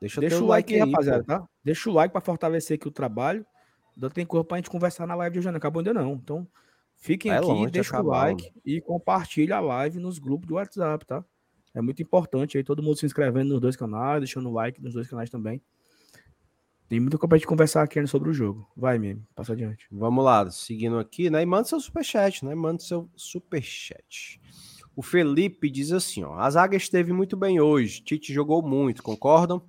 Speaker 1: Deixa,
Speaker 2: Deixa o like aí,
Speaker 1: aí,
Speaker 2: rapaziada,
Speaker 1: pô.
Speaker 2: tá? Deixa o like pra fortalecer aqui o trabalho. Ainda tem coisa pra gente conversar na live de hoje, não acabou ainda não. Então, fiquem
Speaker 1: É
Speaker 2: aqui,
Speaker 1: longe de
Speaker 2: deixa o like e compartilha a live nos grupos do WhatsApp, tá? É muito importante aí todo mundo se inscrevendo nos dois canais, deixando o like nos dois canais também. Tem muita coisa pra gente conversar aqui sobre o jogo. Vai, meme, passa adiante.
Speaker 1: Vamos lá, seguindo aqui, né? E manda seu superchat, né? Manda seu superchat. O Felipe diz assim, ó. A zaga esteve muito bem hoje. Tite jogou muito, concordam?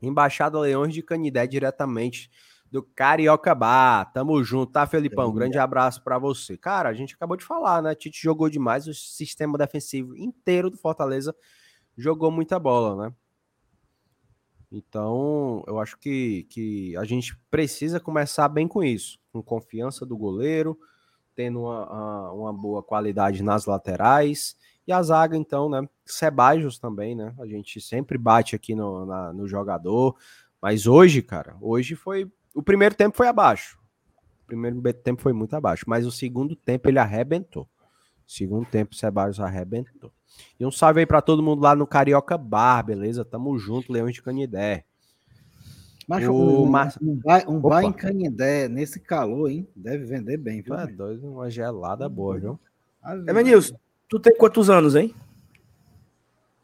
Speaker 1: Embaixada Leões de Canidé diretamente do Carioca Bar. Tamo junto, tá, Felipão? Grande abraço pra você. Cara, a gente acabou de falar, né? Tite jogou demais, o sistema defensivo inteiro do Fortaleza jogou muita bola, né? Então, eu acho que, que a gente precisa começar bem com isso, com confiança do goleiro, tendo uma, uma, boa qualidade nas laterais. E a zaga, então, né? Sebajos também, né? A gente sempre bate aqui no, na- no jogador. Mas hoje, cara, hoje foi. O primeiro tempo foi abaixo. O primeiro tempo foi muito abaixo. Mas o segundo tempo ele arrebentou. Segundo tempo, o Sebajos arrebentou. E um salve aí pra todo mundo lá no Carioca Bar, beleza? Tamo junto, Leões de Canidé.
Speaker 3: Mas
Speaker 1: O
Speaker 3: um,
Speaker 1: Mar-
Speaker 3: um, bar, um bar em Canindé, nesse calor, hein? Deve vender bem, viu?
Speaker 1: É doido, uma gelada boa, viu?
Speaker 3: Ave
Speaker 2: Evanilson, Tu tem quantos anos, hein?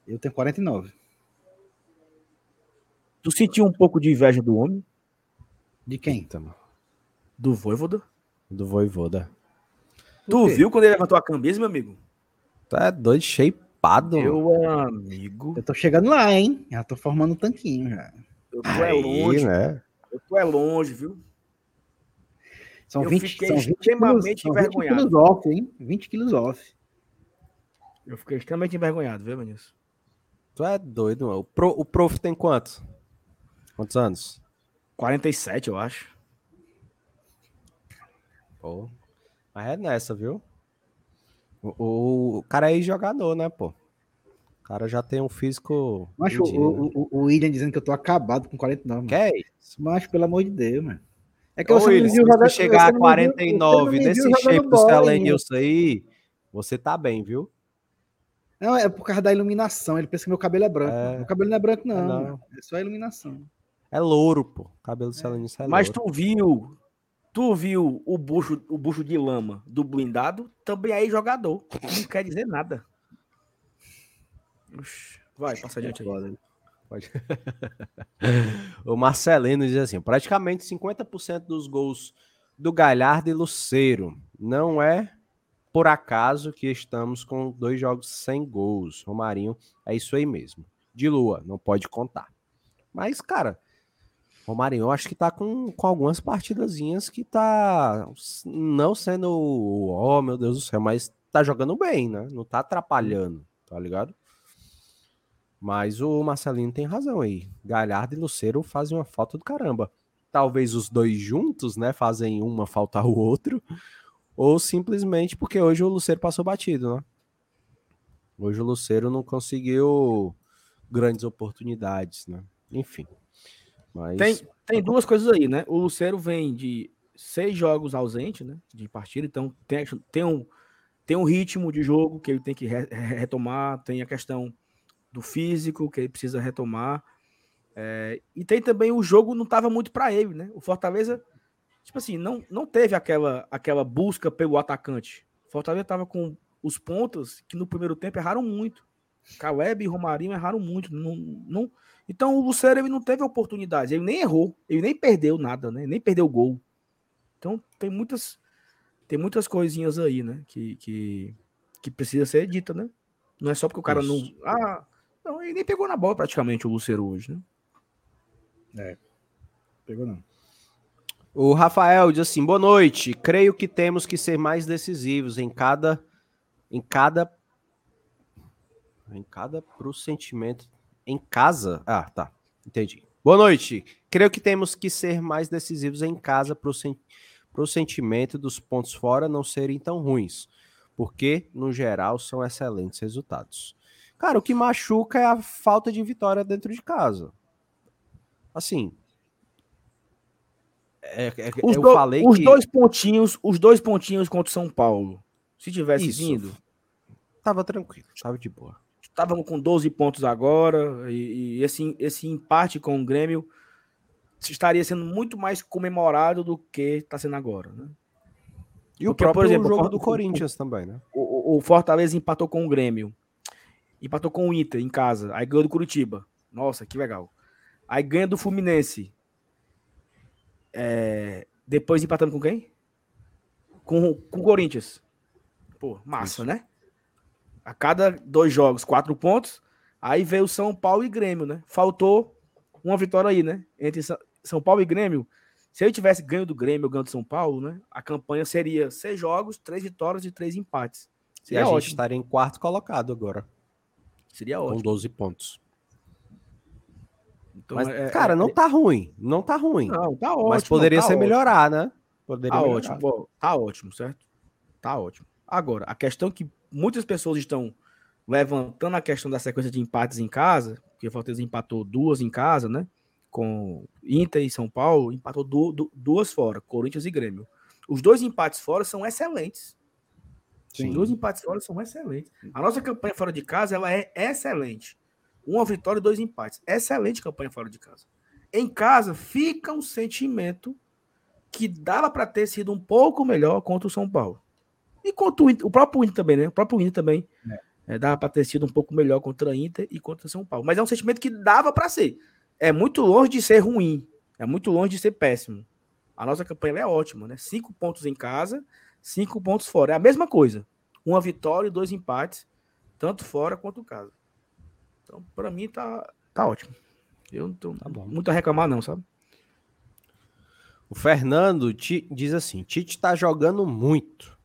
Speaker 3: Eu tenho 49.
Speaker 2: Tu sentiu um pouco de inveja do homem?
Speaker 3: De quem?
Speaker 1: Mano.
Speaker 2: Do Voivoda?
Speaker 1: Do Voivoda.
Speaker 2: Tu viu quando ele levantou a camisa, meu amigo?
Speaker 1: Tu é doido, shapeado.
Speaker 2: Meu amigo.
Speaker 3: Eu tô chegando lá, hein? Já tô formando um tanquinho já.
Speaker 2: Eu tô é
Speaker 1: Aí,
Speaker 2: longe.
Speaker 1: né?
Speaker 2: Eu tô é longe, viu?
Speaker 3: São
Speaker 2: Eu
Speaker 3: 20,
Speaker 2: fiquei
Speaker 3: são 20
Speaker 2: extremamente
Speaker 3: quilos, são 20
Speaker 2: envergonhado.
Speaker 3: quilos off, hein? 20 quilos off.
Speaker 2: Eu fiquei extremamente envergonhado, viu, Vinícius?
Speaker 1: Tu é doido, mano. O, pro, o prof tem quanto? Quantos anos?
Speaker 2: 47, eu acho.
Speaker 1: Pô. Mas é nessa, viu? O, o, cara é jogador, né, pô? O cara já tem um físico.
Speaker 3: Mas o,
Speaker 1: né?
Speaker 3: o, o, o William dizendo que eu tô acabado com 49, mano.
Speaker 1: Que é isso?
Speaker 3: Mas, pelo amor de Deus, mano. É
Speaker 1: Ô,
Speaker 3: você
Speaker 1: Willis,
Speaker 3: me
Speaker 1: se você chegar a
Speaker 3: você não me viu- você
Speaker 1: 49
Speaker 3: não me
Speaker 1: nesse
Speaker 3: viu jogando
Speaker 1: shape do
Speaker 3: bola
Speaker 1: Celenilson aí, você tá bem, viu?
Speaker 3: Não, é por causa da iluminação. Ele pensa que meu cabelo é branco.
Speaker 1: É.
Speaker 3: Meu cabelo não é branco, não.
Speaker 1: não.
Speaker 3: mano. É só a iluminação.
Speaker 1: É louro, pô. O cabelo do Celenilson é
Speaker 2: Mas
Speaker 1: louro.
Speaker 2: tu viu, tu viu o bucho, o bucho de lama do blindado? Também aí jogador. Não quer dizer nada. Vai, passa adiante.
Speaker 3: Foda.
Speaker 1: Pode. o Marcelino diz assim: praticamente 50% dos gols do Galhardo e Luceiro. Não é por acaso que estamos com dois jogos sem gols. Romarinho, é isso aí mesmo. De Lua, não pode contar. Mas, cara, Romarinho, eu acho que tá com, com algumas partidazinhas que tá não sendo, oh meu Deus do céu, mas tá jogando bem, né? Não tá atrapalhando, tá ligado? Mas o Marcelino tem razão aí. Galhardo e Luceiro fazem uma falta do caramba. Talvez os dois juntos, né, fazem uma faltar o outro, ou simplesmente porque hoje o Luceiro passou batido, né? Hoje o Luceiro não conseguiu grandes oportunidades, né? Enfim. Mas
Speaker 2: Tem, tem duas coisas aí, né? O Lucero vem de seis jogos ausente, né? De partida, então tem, tem, um, tem um ritmo de jogo que ele tem que re- re- retomar, tem a questão do físico que ele precisa retomar. é, e tem também o jogo não estava muito para ele, né? O Fortaleza, tipo assim, não, não teve aquela, aquela busca pelo atacante. O Fortaleza estava com os pontos que no primeiro tempo erraram muito. Caleb e Romarinho erraram muito. Não, não, então o Lucero ele não teve oportunidade, ele nem errou, ele nem perdeu nada, né? Nem perdeu gol. Então tem muitas tem muitas coisinhas aí, né, que que, que precisa ser dita, né? Não é só porque o cara
Speaker 1: Isso.
Speaker 2: não ah, não, ele nem pegou na bola praticamente o Lucero hoje, né?
Speaker 3: Pegou não.
Speaker 1: O Rafael diz assim: boa noite. Creio que temos que ser mais decisivos em cada. Em cada. Em cada pro sentimento. Em casa. Ah, tá. Entendi. Boa noite. Creio que temos que ser mais decisivos em casa pro, sen... pro sentimento dos pontos fora não serem tão ruins. Porque, no geral, são excelentes resultados. Cara, o que machuca é a falta de vitória dentro de casa. Assim. É, é-
Speaker 2: Os,
Speaker 1: eu
Speaker 2: do-
Speaker 1: falei
Speaker 2: os
Speaker 1: que
Speaker 2: dois pontinhos, os dois pontinhos contra o São Paulo. Se tivesse
Speaker 1: Isso.
Speaker 2: vindo,
Speaker 1: tava tranquilo, tava de boa.
Speaker 2: Estavam com 12 pontos agora, e, e esse, esse empate com o Grêmio estaria sendo muito mais comemorado do que está sendo agora. Né?
Speaker 1: E o
Speaker 2: Porque, por
Speaker 1: próprio
Speaker 2: exemplo,
Speaker 1: jogo
Speaker 2: o-
Speaker 1: do
Speaker 2: o-
Speaker 1: Corinthians também, né?
Speaker 2: O, o- o Fortaleza empatou com o Grêmio, empatou com o Inter em casa, aí ganhou do Curitiba. Nossa, que legal. Aí ganha do Fluminense. É, depois empatando com quem? Com, com o Corinthians. Pô, massa, né? A cada dois jogos, quatro pontos. Aí veio São Paulo e Grêmio, né? Faltou uma vitória aí, né? Entre São Paulo e Grêmio. Se ele tivesse ganho do Grêmio ou ganho do São Paulo, né? A campanha seria seis jogos, três vitórias e três empates.
Speaker 1: E
Speaker 2: Seria
Speaker 1: a gente
Speaker 2: ótimo.
Speaker 1: estaria em quarto colocado agora,
Speaker 2: Seria
Speaker 1: com
Speaker 2: ótimo.
Speaker 1: 12 pontos.
Speaker 2: Então,
Speaker 1: Mas,
Speaker 2: é-
Speaker 1: cara,
Speaker 2: é-
Speaker 1: não tá ruim, não tá ruim.
Speaker 2: Não, tá ótimo.
Speaker 1: mas poderia
Speaker 2: tá
Speaker 1: ser
Speaker 2: ótimo.
Speaker 1: melhorar, né? Poderia
Speaker 2: Tá
Speaker 1: melhorar.
Speaker 2: ótimo, pô, tá ótimo, certo? Tá ótimo. Agora, a questão que muitas pessoas estão levantando a questão da sequência de empates em casa, porque o Fortaleza empatou duas em casa, né? Com Inter e São Paulo, empatou du- du- duas fora, Corinthians e Grêmio. Os dois empates fora são excelentes.
Speaker 1: Sim.
Speaker 2: Os dois empates fora são excelentes. A nossa campanha fora de casa ela é excelente. Uma vitória e dois empates. Excelente campanha fora de casa. Em casa fica um sentimento que dava para ter sido um pouco melhor contra o São Paulo. E contra o, Inter, o próprio Inter também, né? O próprio Inter também. É. É, dava para ter sido um pouco melhor contra a Inter e contra São Paulo. Mas é um sentimento que dava para ser. É muito longe de ser ruim. É muito longe de ser péssimo. A nossa campanha é ótima, né? Cinco pontos em casa, cinco pontos fora. É a mesma coisa. Uma vitória e dois empates, tanto fora quanto em casa. Então, para mim, tá, tá ótimo. Eu não tô tá muito a reclamar, não, sabe?
Speaker 1: O Fernando diz assim: Tite tá jogando muito.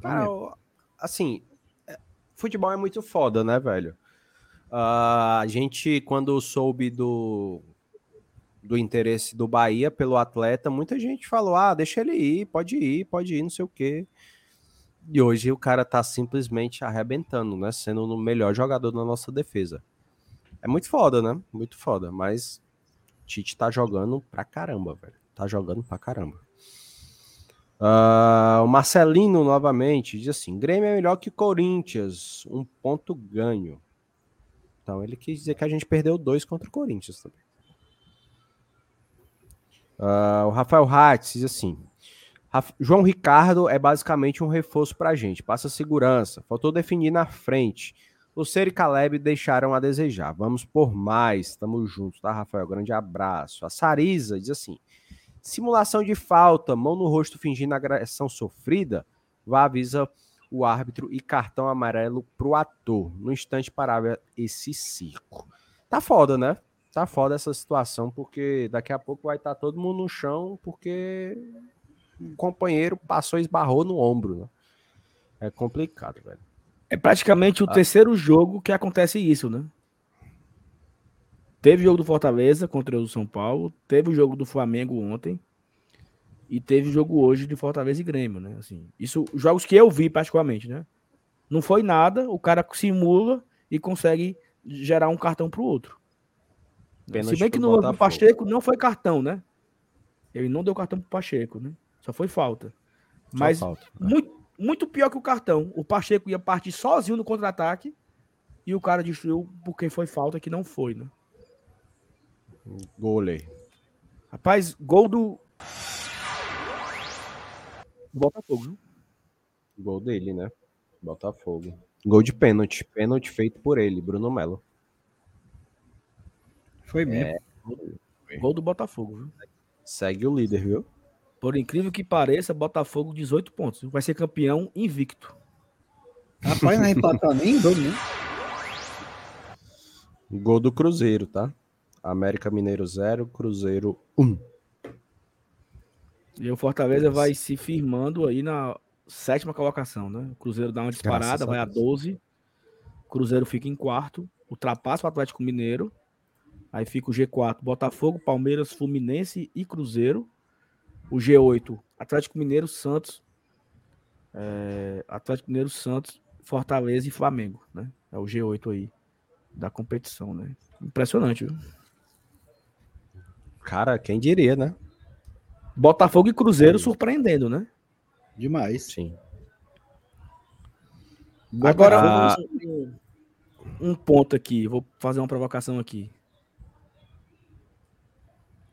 Speaker 1: Cara, assim, é, futebol é muito foda, né, velho? Uh, a gente, quando soube do, do interesse do Bahia pelo atleta, muita gente falou: ah, deixa ele ir, pode ir, pode ir, não sei o quê. E hoje o cara tá simplesmente arrebentando, né? Sendo o melhor jogador da nossa defesa. É muito foda, né? Muito foda. Mas Tite tá jogando pra caramba, velho. Tá jogando pra caramba. Uh, o Marcelino novamente diz assim: Grêmio é melhor que Corinthians, um ponto ganho. Então ele quis dizer que a gente perdeu dois contra o Corinthians também. Uh, o Rafael Hatz diz assim: João Ricardo é basicamente um reforço pra gente, passa segurança, faltou definir na frente. O Ser e Caleb deixaram a desejar. Vamos por mais. Estamos juntos, tá, Rafael? Grande abraço. A Sarisa diz assim: simulação de falta, mão no rosto fingindo agressão sofrida, vá avisa o árbitro e cartão amarelo pro ator. No instante parava esse circo. Tá foda, né? Tá foda essa situação, porque daqui a pouco vai estar tá todo mundo no chão, porque o companheiro passou e esbarrou no ombro, né? É complicado, velho.
Speaker 2: É praticamente o ah. terceiro jogo que acontece isso, né? Teve o jogo do Fortaleza contra o São Paulo, teve o jogo do Flamengo ontem e teve o jogo hoje de Fortaleza e Grêmio, né? Assim, isso, jogos que eu vi particularmente, né? Não foi nada, o cara simula e consegue gerar um cartão pro outro. Pênalti Se bem que no, no Pacheco não foi cartão, né? Ele não deu cartão pro Pacheco, né? Só foi falta. Só Mas falta, né? muito, muito pior que o cartão. O Pacheco ia partir sozinho no contra-ataque e o cara destruiu porque foi falta que não foi, né?
Speaker 1: Golei.
Speaker 2: Rapaz, gol do Botafogo, viu?
Speaker 1: Gol dele, né? Botafogo. Gol de pênalti. Pênalti feito por ele, Bruno Melo.
Speaker 2: Foi mesmo. É... Gol do Botafogo, viu?
Speaker 1: Segue o líder, viu?
Speaker 2: Por incrível que pareça, Botafogo 18 pontos. Vai ser campeão invicto.
Speaker 3: Rapaz, não é empatar nem gol, né?
Speaker 1: Gol do Cruzeiro, tá? América Mineiro 0, Cruzeiro 1. Um.
Speaker 2: E o Fortaleza vai se firmando aí na sétima colocação, né? O Cruzeiro dá uma disparada, vai a 12. O Cruzeiro fica em quarto, ultrapassa o Atlético Mineiro. Aí fica o G4, Botafogo, Palmeiras, Fluminense e Cruzeiro o G8, Atlético Mineiro, Santos, é, Atlético Mineiro, Santos, Fortaleza e Flamengo, né? É o G8 aí da competição, né? Impressionante, viu?
Speaker 1: Cara, quem diria, né?
Speaker 2: Botafogo e Cruzeiro surpreendendo, né?
Speaker 3: Demais.
Speaker 1: Sim.
Speaker 2: Agora ah. um ponto aqui, vou fazer uma provocação aqui.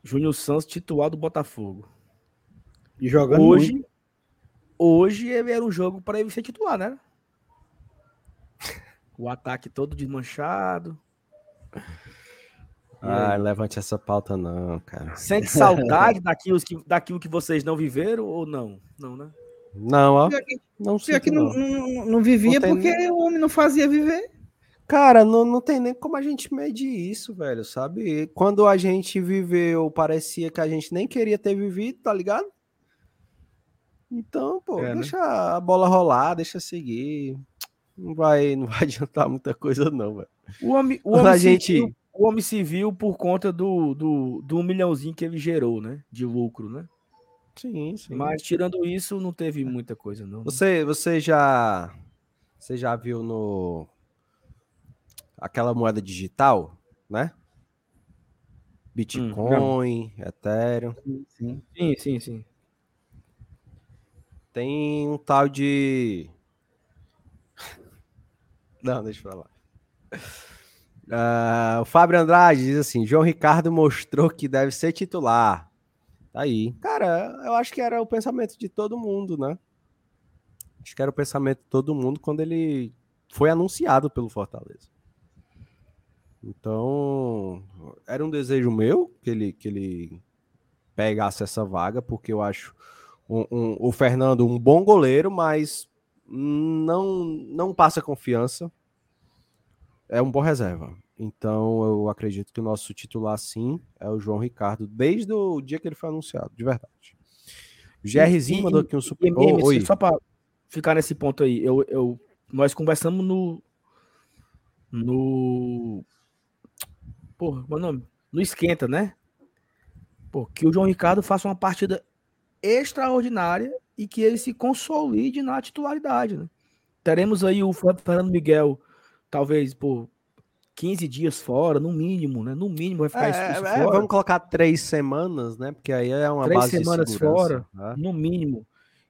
Speaker 2: Júnior Santos titular do Botafogo.
Speaker 3: E jogando
Speaker 2: hoje, muito. hoje era um jogo para ele ser titular, né? O ataque todo desmanchado.
Speaker 1: Ah, levante essa pauta não, cara.
Speaker 2: Sente saudade daquilo que, daquilo que vocês não viveram ou não? Não, né?
Speaker 1: Não, ó.
Speaker 3: Não, sei que não. Não, não vivia não porque nem... o homem não fazia viver.
Speaker 1: Cara, não, não tem nem como a gente medir isso, velho, sabe? Quando a gente viveu, parecia que a gente nem queria ter vivido, tá ligado? Então, pô, é, né? deixa né? a bola rolar, deixa seguir. Não vai, não vai adiantar muita coisa, não, velho.
Speaker 2: O homem, o homem, a gente... Viu, o homem se viu por conta do, do, do milhãozinho que ele gerou, né? De lucro, né?
Speaker 1: Sim, sim.
Speaker 2: Mas tirando isso, não teve muita coisa, não. Né?
Speaker 1: Você, você já. Você já viu no. Aquela moeda digital, né? Bitcoin, hum, Ethereum.
Speaker 2: Sim, sim, sim. sim.
Speaker 1: Tem um tal de. Não, deixa eu falar. Uh, o Fábio Andrade diz assim: João Ricardo mostrou que deve ser titular. Tá aí. Cara, eu acho que era o pensamento de todo mundo, né? Acho que era o pensamento de todo mundo quando ele foi anunciado pelo Fortaleza. Então, era um desejo meu que ele, que ele pegasse essa vaga, porque eu acho um, um, o Fernando um bom goleiro, mas não, não passa confiança. É um bom reserva. Então, eu acredito que o nosso titular, sim, é o João Ricardo, desde o dia que ele foi anunciado, de verdade. O GRzinho mandou aqui um super.
Speaker 2: E, oh, oi. Só para ficar nesse ponto aí, eu, eu, nós conversamos no. No. Porra, qual é nome? No Esquenta, né? Pô, que o João Ricardo faça uma partida extraordinária e que ele se consolide na titularidade, né? Teremos aí o Fernando Miguel, talvez por 15 dias fora, no mínimo, né? No mínimo vai ficar
Speaker 1: é, é, fora. Vamos colocar três semanas, né? Porque aí é uma
Speaker 2: três
Speaker 1: base
Speaker 2: semanas fora, né? no mínimo.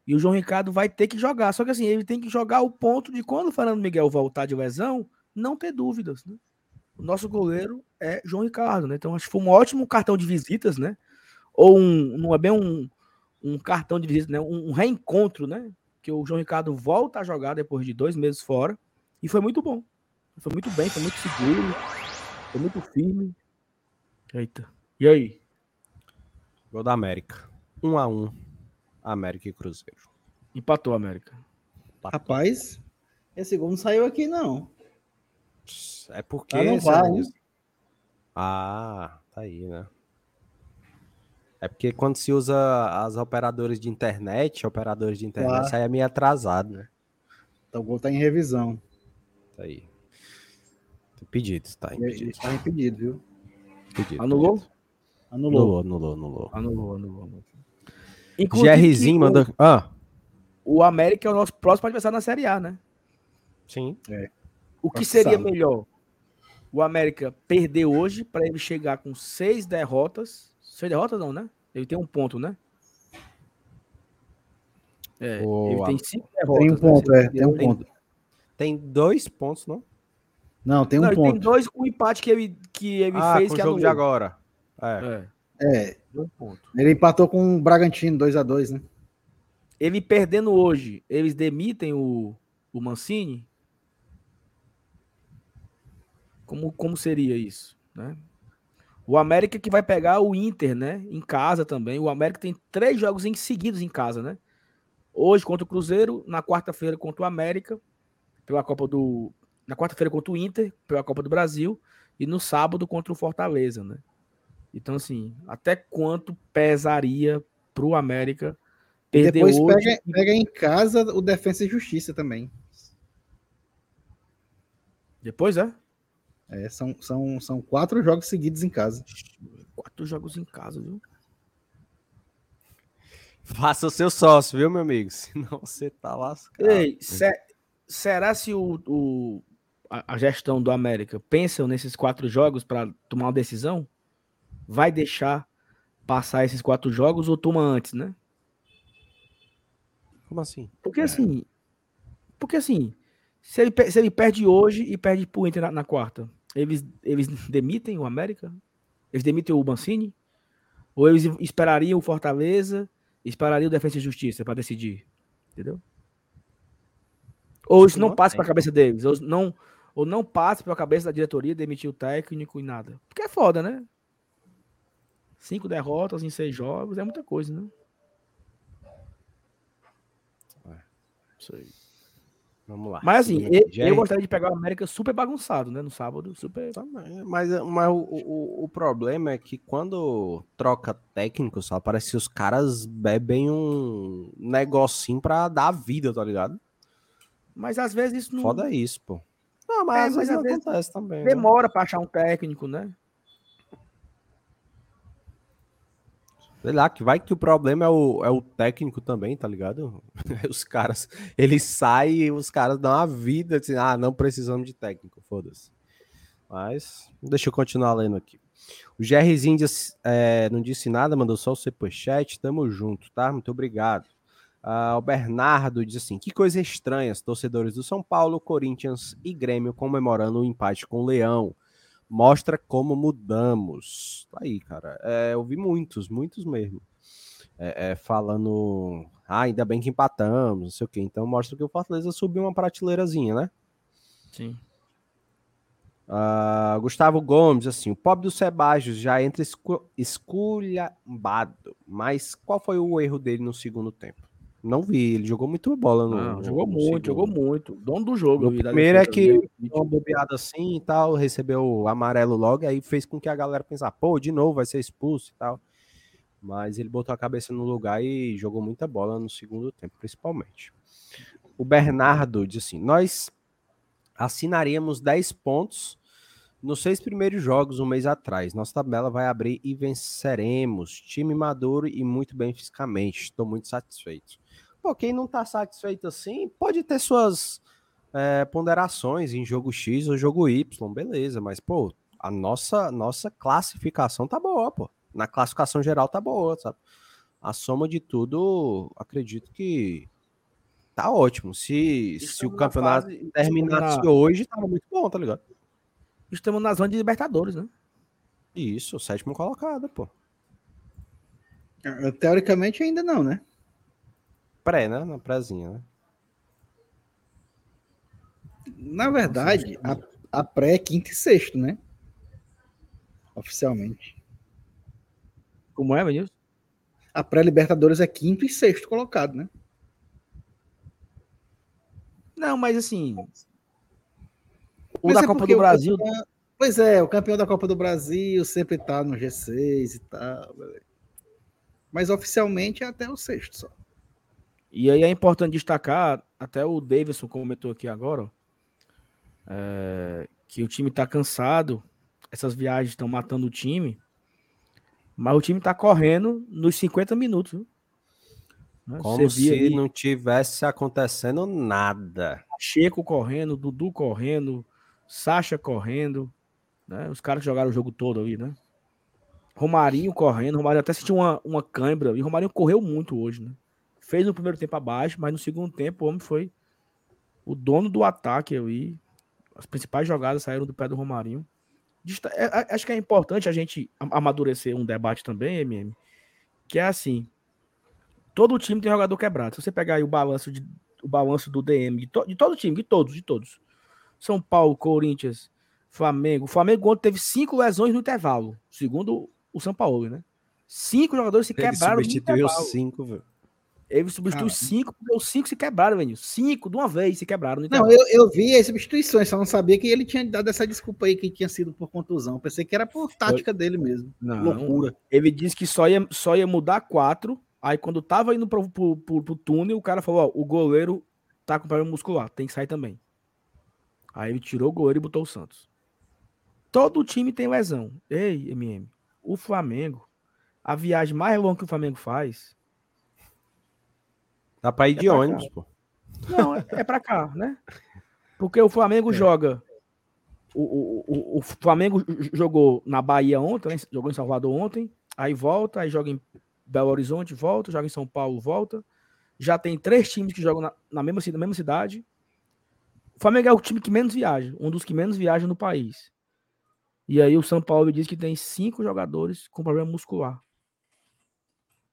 Speaker 2: E o João Ricardo vai ter que jogar. Só que assim, ele tem que jogar o ponto de quando o Fernando Miguel voltar de lesão, não ter dúvidas, né? O nosso goleiro é João Ricardo, né? Então acho que foi um ótimo cartão de visitas, né? Ou um, não é bem um, um cartão de visita, né? Um, um reencontro, né? Que o João Ricardo volta a jogar depois de dois meses fora. E foi muito bom. Foi muito bem, foi muito seguro. Foi muito firme. Eita. E aí?
Speaker 1: Gol da América. 1 um a 1 um, América e Cruzeiro.
Speaker 2: Empatou a América.
Speaker 3: Empatou. Rapaz, esse gol não saiu aqui, não.
Speaker 1: É porque.
Speaker 3: Ah, não vai,
Speaker 1: ah, tá aí, né? É porque quando se usa as operadoras de internet, operadores de internet, claro. sai é meio atrasado, né?
Speaker 3: Então o gol tá em revisão.
Speaker 1: Tá aí. Impedido, tá impedido.
Speaker 3: Está impedido, viu?
Speaker 1: Impedido,
Speaker 2: anulou?
Speaker 1: Anulou? Anulou, anulou,
Speaker 2: anulou. Anulou, anulou.
Speaker 1: GRzinho manda. Ah.
Speaker 2: O América é o nosso próximo adversário na Série A, né?
Speaker 1: Sim.
Speaker 2: É. O que seria melhor? O América perder hoje para ele chegar com seis derrotas. Seis derrotas não, né? Ele tem um ponto, né?
Speaker 3: É, ele tem cinco derrotas. Tem um ponto, né? é. Tem um ponto.
Speaker 1: Tem dois pontos, não?
Speaker 3: Não, tem um não, ponto. Tem
Speaker 2: dois com o empate que ele, que ele
Speaker 1: ah,
Speaker 2: fez.
Speaker 1: Com
Speaker 2: que
Speaker 1: o jogo de agora.
Speaker 3: É. É. é. Um ponto. Ele empatou com o Bragantino 2 a 2 né?
Speaker 2: Ele perdendo hoje, eles demitem o, o Mancini? Como, como seria isso, né? O América que vai pegar o Inter, né? Em casa também. O América tem três jogos em seguidos em casa, né? Hoje contra o Cruzeiro, na quarta-feira contra o América, pela Copa do na quarta-feira contra o Inter, pela Copa do Brasil, e no sábado contra o Fortaleza, né? Então, assim, até quanto pesaria pro América
Speaker 3: perder depois hoje? Pega, e... pega em casa o Defensa e Justiça também.
Speaker 2: Depois, é?
Speaker 3: É, são, são, são quatro jogos seguidos em casa.
Speaker 2: Quatro jogos em casa, viu?
Speaker 1: Faça o seu sócio, viu, meu amigo? Senão você tá lascado.
Speaker 2: Ei, será se o, o, a, gestão do América pensam nesses quatro jogos para tomar uma decisão, vai deixar passar esses quatro jogos ou toma antes, né?
Speaker 1: Como assim?
Speaker 2: Porque é. assim, porque assim, se ele, se ele perde hoje e perde pro Inter na, na, quarta, eles, eles demitem o América? Eles demitem o Mancini? Ou eles esperariam o Fortaleza, esperariam o Defesa e Justiça para decidir? Entendeu? Ou isso não, não passa para a cabeça deles, ou não, ou não passa pela cabeça da diretoria demitir o técnico e nada. Porque é foda, né? Cinco derrotas em seis jogos é muita coisa, né?
Speaker 1: É. Isso aí. Vamos lá.
Speaker 2: Mas assim, eu, eu, gostaria de pegar o América super bagunçado, né? No sábado, super.
Speaker 1: Mas, mas o, o, o problema é que quando troca técnico, só parece que os caras bebem um negocinho pra dar vida, tá ligado?
Speaker 2: Mas às vezes isso não.
Speaker 1: Foda isso, pô. Não, mas, é, às, mas vezes às vezes acontece também.
Speaker 2: Né? Demora né? para achar um técnico, né?
Speaker 1: Sei lá, que vai que o problema é o, é o técnico também, tá ligado? Os caras, eles saem e os caras dão uma vida, assim, ah, não precisamos de técnico, foda-se. Mas, deixa eu continuar lendo aqui. O GRzinho é, não disse nada, mandou só o superchat, tamo junto, tá? Muito obrigado. Uh, o Bernardo diz assim: que coisa estranha, torcedores do São Paulo, Corinthians e Grêmio comemorando o um empate com o Leão. Mostra como mudamos. Tá aí, cara. É, eu vi muitos, muitos mesmo. é, é, falando, ah, ainda bem que empatamos, não sei o quê. Então mostra que o Fortaleza subiu uma prateleirazinha, né?
Speaker 2: Sim.
Speaker 1: Uh, Gustavo Gomes, assim, o pobre do Sebajos já entra escu esculhambado, mas qual foi o erro dele no segundo tempo? Não vi, ele jogou muito bola no. Não,
Speaker 2: jogou no muito, segundo. jogou muito. Dono do jogo.
Speaker 1: O primeiro é que uma bobeada assim e tal, recebeu o amarelo logo, aí fez com que a galera pensasse, pô, de novo vai ser expulso e tal. Mas ele botou a cabeça no lugar e jogou muita bola no segundo tempo, principalmente. O Bernardo diz assim: nós assinaríamos 10 pontos nos seis primeiros jogos um mês atrás. Nossa tabela vai abrir e venceremos. Time maduro e muito bem fisicamente. Estou muito satisfeito. Pô, quem não está satisfeito assim pode ter suas é, ponderações em jogo X ou jogo Y, beleza, mas pô, a nossa nossa classificação tá boa, pô. Na classificação geral tá boa, sabe? A soma de tudo, acredito que tá ótimo. Se, se o campeonato fase, terminasse na... hoje, tava muito bom, tá ligado?
Speaker 2: Estamos na zona de Libertadores, né?
Speaker 1: Isso, sétimo colocado, pô.
Speaker 3: É, teoricamente ainda não, né?
Speaker 1: Pré, né? Na prézinha, né?
Speaker 3: Na verdade, a, a pré é quinto e sexto, né? Oficialmente.
Speaker 2: Como é, Vinícius?
Speaker 3: A pré-Libertadores é quinto e sexto colocado, né?
Speaker 2: Não, mas assim. O mas da é Copa do Brasil.
Speaker 3: Campeão, pois é, o campeão da Copa do Brasil sempre tá no G6 e tal. Mas oficialmente é até o sexto só.
Speaker 2: E aí é importante destacar, até o Davidson comentou aqui agora, ó, é, que o time tá cansado, essas viagens estão matando o time, mas o time tá correndo nos 50 minutos. Viu?
Speaker 1: Né? Como se não tivesse acontecendo nada.
Speaker 2: Checo correndo, Dudu correndo, Sacha correndo, né? Os caras jogaram o jogo todo ali, né? Romarinho correndo, Romarinho até sentiu uma, uma cãibra, e Romarinho correu muito hoje, né? Fez no primeiro tempo abaixo, mas no segundo tempo o homem foi o dono do ataque ali. As principais jogadas saíram do pé do Romarinho. É, acho que é importante a gente amadurecer um debate também, MM, que é assim, Todo time tem jogador quebrado. Se você pegar aí o balanço, de, o balanço do DM, de, to, de todo time, de todos, de todos. São Paulo, Corinthians, Flamengo. O Flamengo ontem teve cinco lesões no intervalo, segundo o São Paulo, né? Cinco jogadores se Ele quebraram.
Speaker 1: Substituiu cinco, velho.
Speaker 2: Ele substituiu cinco, porque os cinco se quebraram, velho. Cinco de uma vez se quebraram.
Speaker 3: não, eu, eu vi as substituições, só não sabia que ele tinha dado essa desculpa aí que tinha sido por contusão. Pensei que era por tática Foi. dele mesmo.
Speaker 2: Não, Loucura. Ele disse que só ia, só ia mudar quatro Aí quando tava indo pro, pro, pro, pro túnel, o cara falou: Ó, o goleiro tá com problema muscular, tem que sair também. Aí ele tirou o goleiro e botou o Santos. Todo time tem lesão. Ei, MM, o Flamengo, a viagem mais longa que o Flamengo faz.
Speaker 1: Dá pra ir é de ônibus, cá. pô.
Speaker 2: Não, é, é pra cá, né? Porque o Flamengo é. joga. O, o, o, o, Flamengo jogou na Bahia ontem, né? jogou em Salvador ontem, aí volta, aí joga em Belo Horizonte volta, joga em São Paulo, volta. Já tem três times que jogam na, na, mesma, na mesma cidade. O Flamengo é o time que menos viaja, um dos que menos viaja no país. E aí o São Paulo diz que tem cinco jogadores com problema muscular.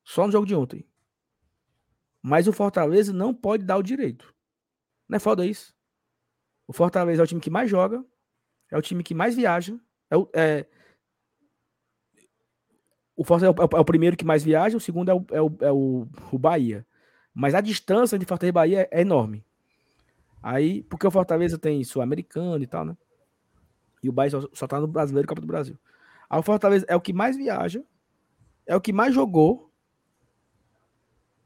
Speaker 2: Só no jogo de ontem. Mas o Fortaleza não pode dar o direito. Não é foda isso? O Fortaleza é o time que mais joga, é o time que mais viaja, é, é o Fortaleza é, é, é o, primeiro que mais viaja, o segundo é o, é o, é o, o Bahia. Mas a distância de Fortaleza e Bahia é, enorme. Aí, porque o Fortaleza tem Sul-Americano e tal, né? E o Bahia só, só tá no Brasileiro Copa do Brasil. Aí o Fortaleza é o que mais viaja, é o que mais jogou.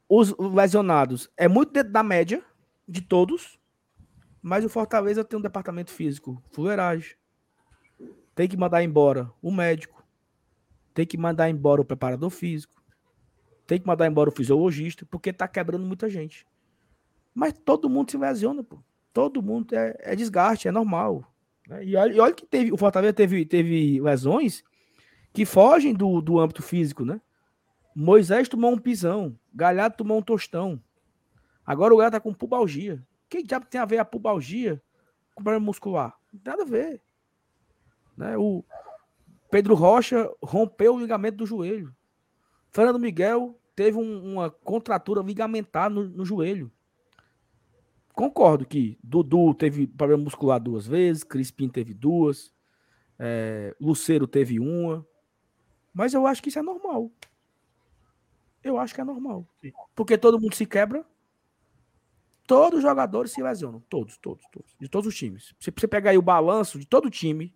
Speaker 2: Os lesionados é muito dentro da média de todos, mas o Fortaleza tem um departamento físico, fuleiragem. Tem que mandar embora o médico tem que mandar embora o preparador físico, tem que mandar embora o fisiologista, porque tá quebrando muita gente. Mas todo mundo se lesiona, pô. Todo mundo é, é desgaste, é normal. Né? E, olha, e, olha, que teve, o Fortaleza teve, teve lesões que fogem do, do âmbito físico, né? Moisés tomou um pisão, Galhardo tomou um tostão. Agora o cara tá com pubalgia. Que diabo tem a ver a pubalgia com problema muscular? Nada a ver. Né? O, Pedro Rocha rompeu o ligamento do joelho. Fernando Miguel teve um, uma contratura ligamentar no, no, joelho. Concordo que Dudu teve problema muscular duas vezes, Crispim teve duas, é, Luceiro teve uma. Mas eu acho que isso é normal. Eu acho que é normal. Porque todo mundo se quebra. Todos os jogadores se lesionam. Todos, todos, todos. De todos os times. Se você pegar aí o balanço de todo time,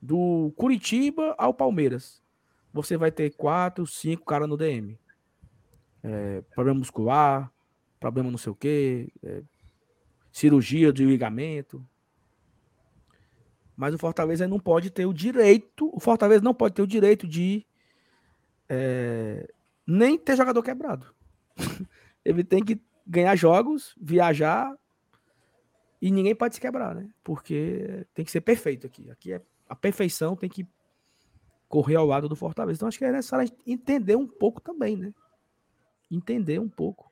Speaker 2: do Curitiba ao Palmeiras, você vai ter quatro, cinco caras no DM. É, problema muscular, problema não sei o quê, é, cirurgia de ligamento. Mas o Fortaleza não pode ter o direito, o Fortaleza não pode ter o direito de é, nem ter jogador quebrado. Ele tem que ganhar jogos, viajar e ninguém pode se quebrar, né? Porque tem que ser perfeito aqui. Aqui é a perfeição tem que correr ao lado do Fortaleza. Então acho que é necessário entender um pouco também, né? Entender um pouco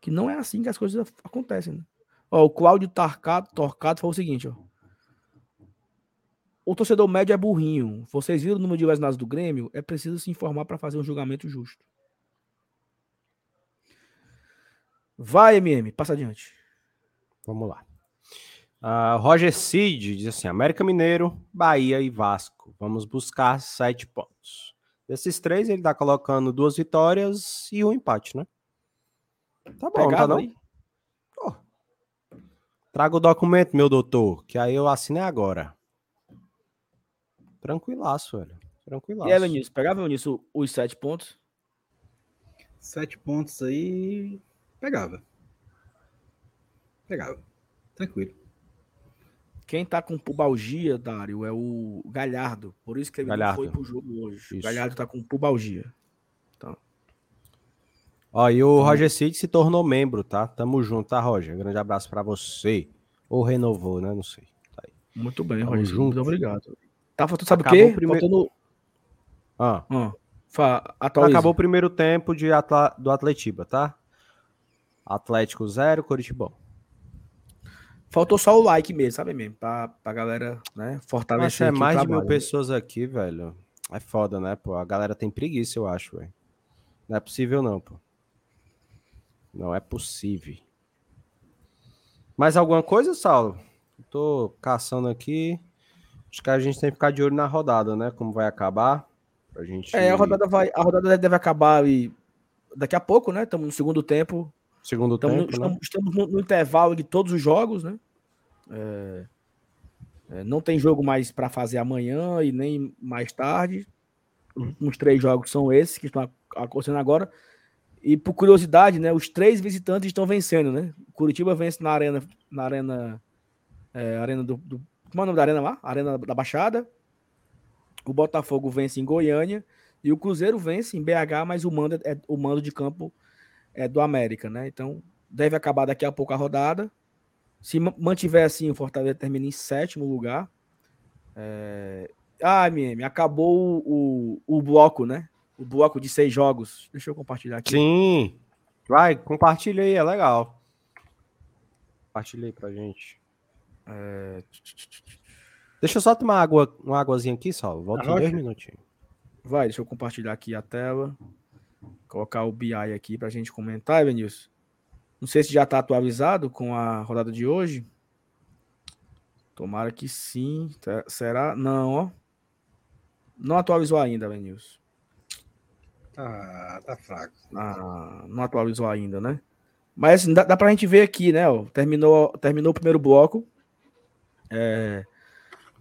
Speaker 2: que não é assim que as coisas acontecem. Né? Ó, o Cláudio Tarcado, Torcado falou o seguinte, ó. O torcedor médio é burrinho. Vocês viram o número de lesionados do Grêmio? É preciso se informar para fazer um julgamento justo. Vai, MM, passa adiante.
Speaker 1: Vamos lá. Uh, Roger Cid diz assim: América Mineiro, Bahia e Vasco. Vamos buscar sete pontos. Desses três, ele tá colocando duas vitórias e um empate, né? Tá bom, Pegado tá não? Oh. Traga o documento, meu doutor, que aí eu assinei agora. Tranquilaço, velho. Tranquilaço.
Speaker 2: E aí, Vinícius, pegava, Vinícius, os sete pontos?
Speaker 3: Sete pontos aí. Pegava. Pegava. Tranquilo.
Speaker 2: Quem tá com pubalgia, Dário, é o Galhardo. Por isso que ele Galhardo. não foi pro jogo hoje. Isso. Galhardo tá com pubalgia. Então.
Speaker 1: Ó, e o então... Roger Cid se tornou membro, tá? Tamo junto, tá, Roger? Grande abraço para você. Ou renovou, né? Não sei. Tá
Speaker 2: Muito bem, Tamo Roger. Junto. Muito obrigado. Tá faltando, sabe Acabou o quê? Primeiro... Faltando...
Speaker 1: Ah. ah. Fa... Acabou o primeiro tempo de atla... do Atletiba, tá? Atlético 0, Curitibão.
Speaker 2: Faltou só o like mesmo, sabe mesmo? Pra, pra galera, né, fortalecer
Speaker 1: Mas é mais de mil pessoas aqui, velho. É foda, né, pô? A galera tem preguiça, eu acho, velho. Não é possível não, pô. Não é possível. Mais alguma coisa, Saulo? tô caçando aqui. Acho que a gente tem que ficar de olho na rodada, né? Como vai acabar.
Speaker 2: Pra gente... É, a rodada vai. A rodada deve acabar e daqui a pouco, né? Estamos no segundo tempo.
Speaker 1: Segundo
Speaker 2: estamos,
Speaker 1: tempo.
Speaker 2: Estamos, né? estamos no, no, intervalo de todos os jogos, né? É, é, não tem jogo mais para fazer amanhã e nem mais tarde. Os três jogos são esses que estão acontecendo agora. E por curiosidade, né, os três visitantes estão vencendo, né? Curitiba vence na arena, na arena, é, arena do, do, como é o nome da arena lá? Arena da Baixada. O Botafogo vence em Goiânia e o Cruzeiro vence em BH, mas o mando é o mando de campo é, do América, né? Então deve acabar daqui a pouco a rodada. Se mantiver assim, o Fortaleza termina em sétimo lugar. É... Ah, MM, acabou o, o, o, bloco, né? O bloco de seis jogos. Deixa eu compartilhar aqui.
Speaker 1: Sim. Vai, compartilha aí, é legal. Compartilha aí pra gente. É... Deixa eu só tomar água, uma águazinha aqui, só. Volta em dois minutinhos.
Speaker 2: Vai, deixa eu compartilhar aqui a tela. Colocar o BI aqui para a gente comentar, Evanilson. Não sei se já está atualizado com a rodada de hoje. Tomara que sim. Será? Não, ó. Não atualizou ainda, Evanilson.
Speaker 3: Ah, tá fraco.
Speaker 2: Ah, não atualizou ainda, né? Mas dá, dá pra gente ver aqui, né? Ó, terminou, terminou o primeiro bloco. É,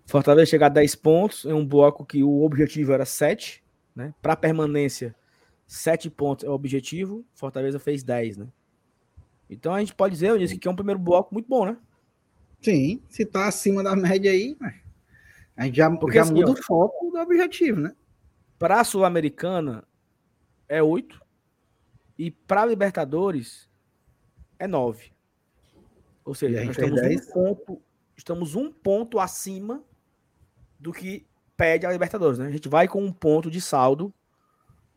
Speaker 2: Fortaleza chegar a 10 pontos em um bloco que o objetivo era 7, né? Para permanência, Sete pontos é o objetivo, Fortaleza fez 10, né? Então a gente pode dizer, eu disse que é um primeiro bloco muito bom, né?
Speaker 3: Sim, se tá acima da média aí, a gente já, Porque, já assim, muda ó, o foco do objetivo, né?
Speaker 2: Para a Sul-Americana é 8 e para Libertadores é 9. Ou seja, nós estamos um, ponto, estamos um ponto acima do que pede a Libertadores, né? A gente vai com um ponto de saldo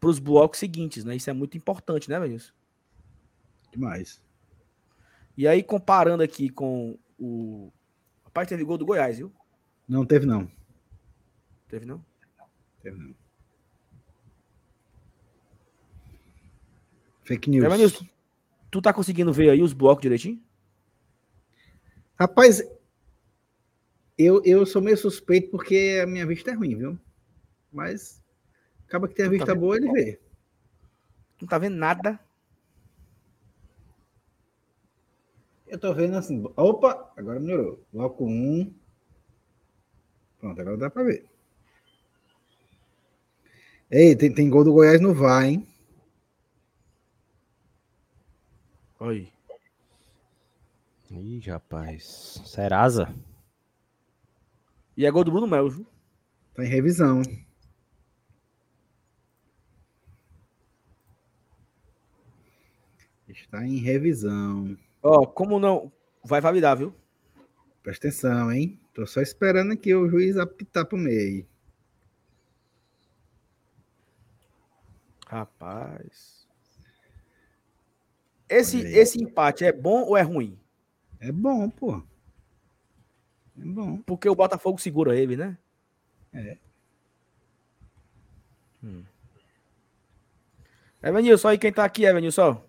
Speaker 2: para os blocos seguintes, né? Isso é muito importante, né, Vinícius?
Speaker 3: Demais.
Speaker 2: E aí, comparando aqui com o. Rapaz, teve gol do Goiás, viu?
Speaker 3: Não, teve não.
Speaker 2: Teve não?
Speaker 3: Teve não. Fake news.
Speaker 2: Evanilson, tu tá conseguindo ver aí os blocos direitinho?
Speaker 3: Rapaz, eu, eu sou meio suspeito porque a minha vista é ruim, viu? Mas acaba que tem a
Speaker 2: tá
Speaker 3: vista
Speaker 2: vendo?
Speaker 3: boa, ele vê.
Speaker 2: Não tá vendo nada.
Speaker 3: Eu tô vendo assim. Opa, agora melhorou. Bloco 1. Pronto, agora dá pra ver. Ei, tem, tem gol do Goiás no VAR, hein?
Speaker 2: Aí.
Speaker 1: Ih, rapaz. Serasa?
Speaker 2: E é gol do Bruno Melo, viu?
Speaker 3: Tá em revisão. Está em revisão.
Speaker 2: Ó, como não. Vai validar, viu?
Speaker 3: Presta atenção, hein? Tô só esperando aqui o juiz apitar pro meio.
Speaker 2: Rapaz. Esse, esse empate é bom ou é ruim?
Speaker 3: É bom, pô. É bom.
Speaker 2: Porque o Botafogo segura ele, né?
Speaker 3: É.
Speaker 2: Hum. Evanilson, aí quem tá aqui, Evanilson?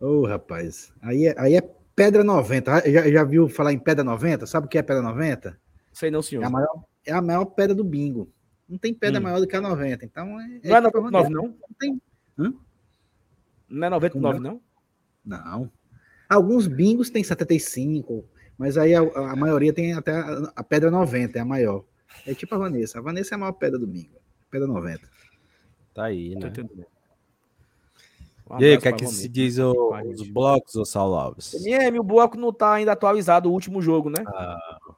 Speaker 3: Ô, rapaz. Aí é, aí é pedra 90. Já, já viu falar em pedra 90? Sabe o que é pedra 90?
Speaker 2: Sei não,
Speaker 3: É
Speaker 2: senhor.
Speaker 3: a maior, é a maior pedra do bingo. Não tem pedra
Speaker 2: Hum.
Speaker 3: maior do que a 90. Então é.
Speaker 2: Não é
Speaker 3: tipo
Speaker 2: 99, não?
Speaker 3: Não tem. Hã?
Speaker 2: Não é 99, não?
Speaker 3: Não. Alguns bingos tem 75, mas aí a, a maioria tem até a, a pedra 90, é a maior. É tipo a Vanessa. A Vanessa é a maior pedra do bingo. Pedra 90.
Speaker 1: Tá aí, né?
Speaker 2: Um
Speaker 1: E aí, o que é que se diz o- os blocos, ô Saulo Alves?
Speaker 2: MM, o bloco não tá ainda atualizado, o último jogo, né?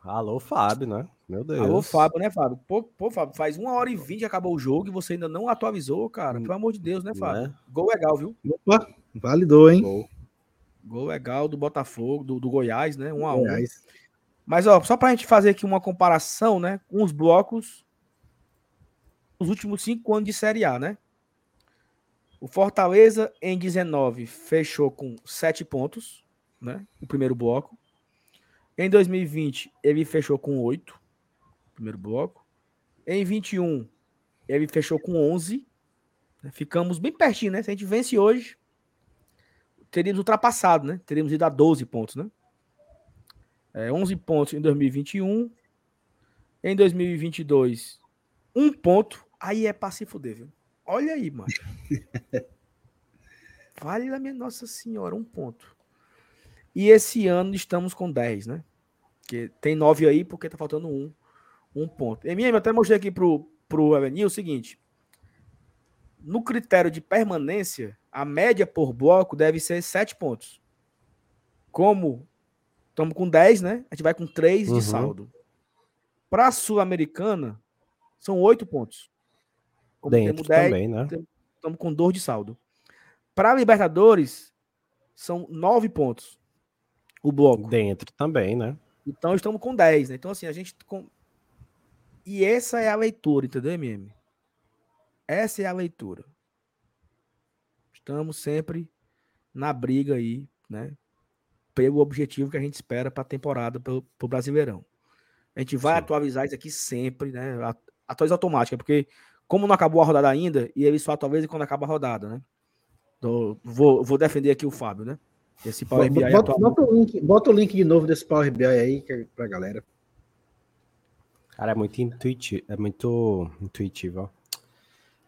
Speaker 1: Alô, Fábio, né? Meu Deus.
Speaker 2: Alô, Fábio, né, Fábio? Pô, pô, Fábio, faz uma hora e vinte que acabou o jogo e você ainda não atualizou, cara. Pelo amor de Deus, né, Fábio?
Speaker 1: Né?
Speaker 2: Gol legal, viu?
Speaker 3: Opa, validou, hein?
Speaker 1: Gol.
Speaker 2: Gol legal do Botafogo, do, do Goiás, né? Um a um.
Speaker 3: Goiás.
Speaker 2: Mas, ó, só pra gente fazer aqui uma comparação, né? Com os blocos dos últimos cinco anos de Série A, né? O Fortaleza, em 19, fechou com sete pontos, né? O primeiro bloco. Em 2020, ele fechou com oito, primeiro bloco. Em 21, ele fechou com 11. né? Ficamos bem pertinho, né? Se a gente vence hoje, teríamos ultrapassado, né? Teríamos ido a 12 pontos, né? É, 11 pontos em 2021. Em 2022, um ponto. Aí é pra se fuder, viu? Olha aí, mano. Vale a minha Nossa Senhora, um ponto. E esse ano estamos com 10, né? Que tem 9 aí porque tá faltando um, um ponto. MM, eu até mostrei aqui pro, pro Avenil o seguinte. No critério de permanência, a média por bloco deve ser 7 pontos. Como estamos com 10, né? A gente vai com 3
Speaker 1: Uhum.
Speaker 2: de saldo. Para a Sul-Americana, são 8 pontos. Como
Speaker 1: Dentro
Speaker 2: temos 10,
Speaker 1: também, né?
Speaker 2: estamos com 2 de saldo. Para a Libertadores, são 9 pontos. O bloco.
Speaker 1: Dentro também, né?
Speaker 2: Então estamos com 10, né? Então, assim, a gente. Com... E essa é a leitura, entendeu, MM? Essa é a leitura. Estamos sempre na briga aí, né? Pelo objetivo que a gente espera para a temporada, pro, pro Brasileirão. A gente vai
Speaker 1: Sim.
Speaker 2: atualizar isso aqui sempre, né? Atualiza automática, porque como não acabou a rodada ainda, e ele só atualiza quando acaba a rodada, né? Então, vou, vou defender aqui o Fábio, né? Esse Power BI
Speaker 3: Bota,
Speaker 2: atual-
Speaker 3: bota o link, bota o link de novo desse Power BI aí pra galera.
Speaker 1: Cara, é muito intuitivo. É muito intuitivo, ó.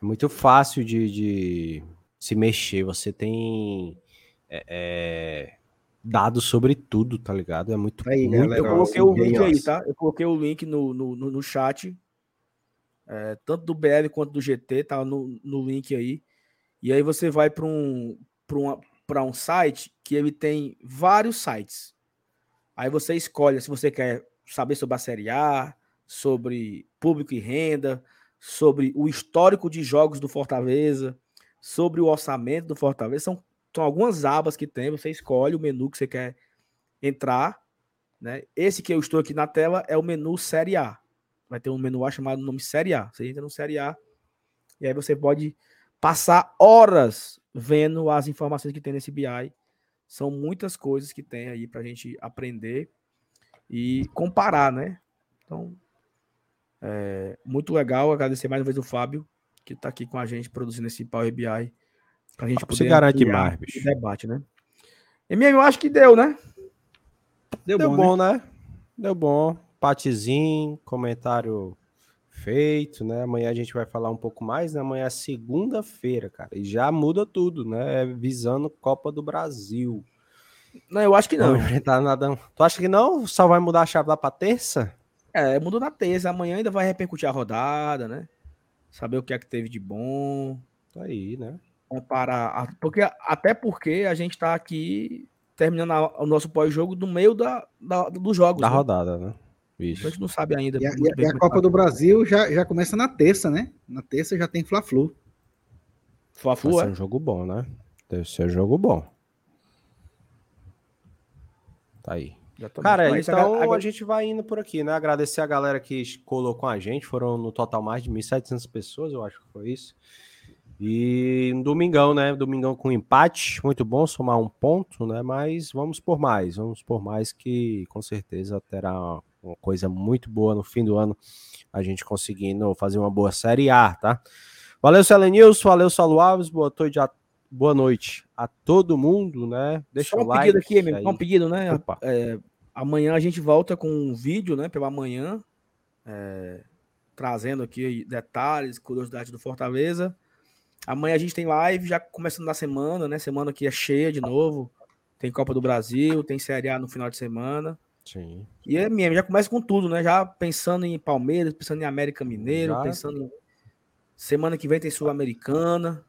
Speaker 1: É muito fácil de, de se mexer. Você tem é, é, dados sobre tudo, tá ligado? É muito.
Speaker 3: Aí,
Speaker 1: muito
Speaker 3: galera,
Speaker 2: Eu coloquei o
Speaker 3: assim,
Speaker 2: link
Speaker 3: ó.
Speaker 2: aí, tá? Eu coloquei o link no, no, no, no chat. é, tanto do BL quanto do GT, tá no, no link aí. E aí você vai para um, pra uma- pra um site que ele tem vários sites. Aí você escolhe se você quer saber sobre a Série A, sobre público e renda, sobre o histórico de jogos do Fortaleza, sobre o orçamento do Fortaleza. São, são algumas abas que tem, você escolhe o menu que você quer entrar né? Esse que eu estou aqui na tela é o menu Série A. Vai ter um menu A chamado nome Série A. Você entra no Série A e aí você pode passar horas vendo as informações que tem nesse BI. São muitas coisas que tem aí para a gente aprender e comparar, né? Então, é muito legal. Agradecer mais uma vez o Fábio, que está aqui com a gente produzindo esse Power BI Pra gente
Speaker 1: poder se garante mais, bicho.
Speaker 2: debate, né? MM, eu acho que deu, né?
Speaker 1: Deu, deu bom, bom né? né? Deu bom. Patezinho, comentário feito, né? Amanhã a gente vai falar um pouco mais, né? Amanhã é segunda-feira, cara. E já muda tudo, né? Visando Copa do Brasil.
Speaker 2: Não, eu acho que não.
Speaker 1: Não nada. Tu acha que não? Só vai mudar a chave lá pra terça?
Speaker 2: É, mudou na terça. Amanhã ainda vai repercutir a rodada, né? Saber o que é que teve de bom.
Speaker 1: Tá aí, né?
Speaker 2: Comparar. Porque, até porque a gente tá aqui terminando a, o nosso pós-jogo no meio da, da, dos jogos.
Speaker 1: Da né? rodada, né?
Speaker 2: Isso. A gente não sabe ainda.
Speaker 3: E a, e a Copa do Brasil já, já começa na terça, né? Na terça já tem Fla-Flu.
Speaker 1: Fla-Flu é um jogo bom, né? Deve ser um jogo bom. Tá aí. Cara, então agora... a gente vai indo por aqui, né? Agradecer a galera que colou com a gente. Foram no total mais de 1.700 pessoas, eu acho que foi isso. E um domingão, né? Domingão com empate. Muito bom somar um ponto, né? Mas vamos por mais. Vamos por mais que com certeza terá uma coisa muito boa no fim do ano. A gente conseguindo fazer uma boa Série A, tá? Valeu, Selenilson. Valeu, Saulo Alves. Boa noite a boa noite a todo mundo, né?
Speaker 2: Deixa Só um like. Pedido aqui, meu, um pedido, né? É, amanhã a gente volta com um vídeo, né? Pela manhã, é, trazendo aqui detalhes, curiosidades do Fortaleza. Amanhã a gente tem live, já começando na semana, né? Semana que é cheia de novo. Tem Copa do Brasil, tem Série A no final de semana.
Speaker 1: Sim.
Speaker 2: E é mesmo, já começa com tudo, né? Já pensando em Palmeiras, pensando em América Mineiro, já. pensando em. Semana que vem tem Sul-Americana.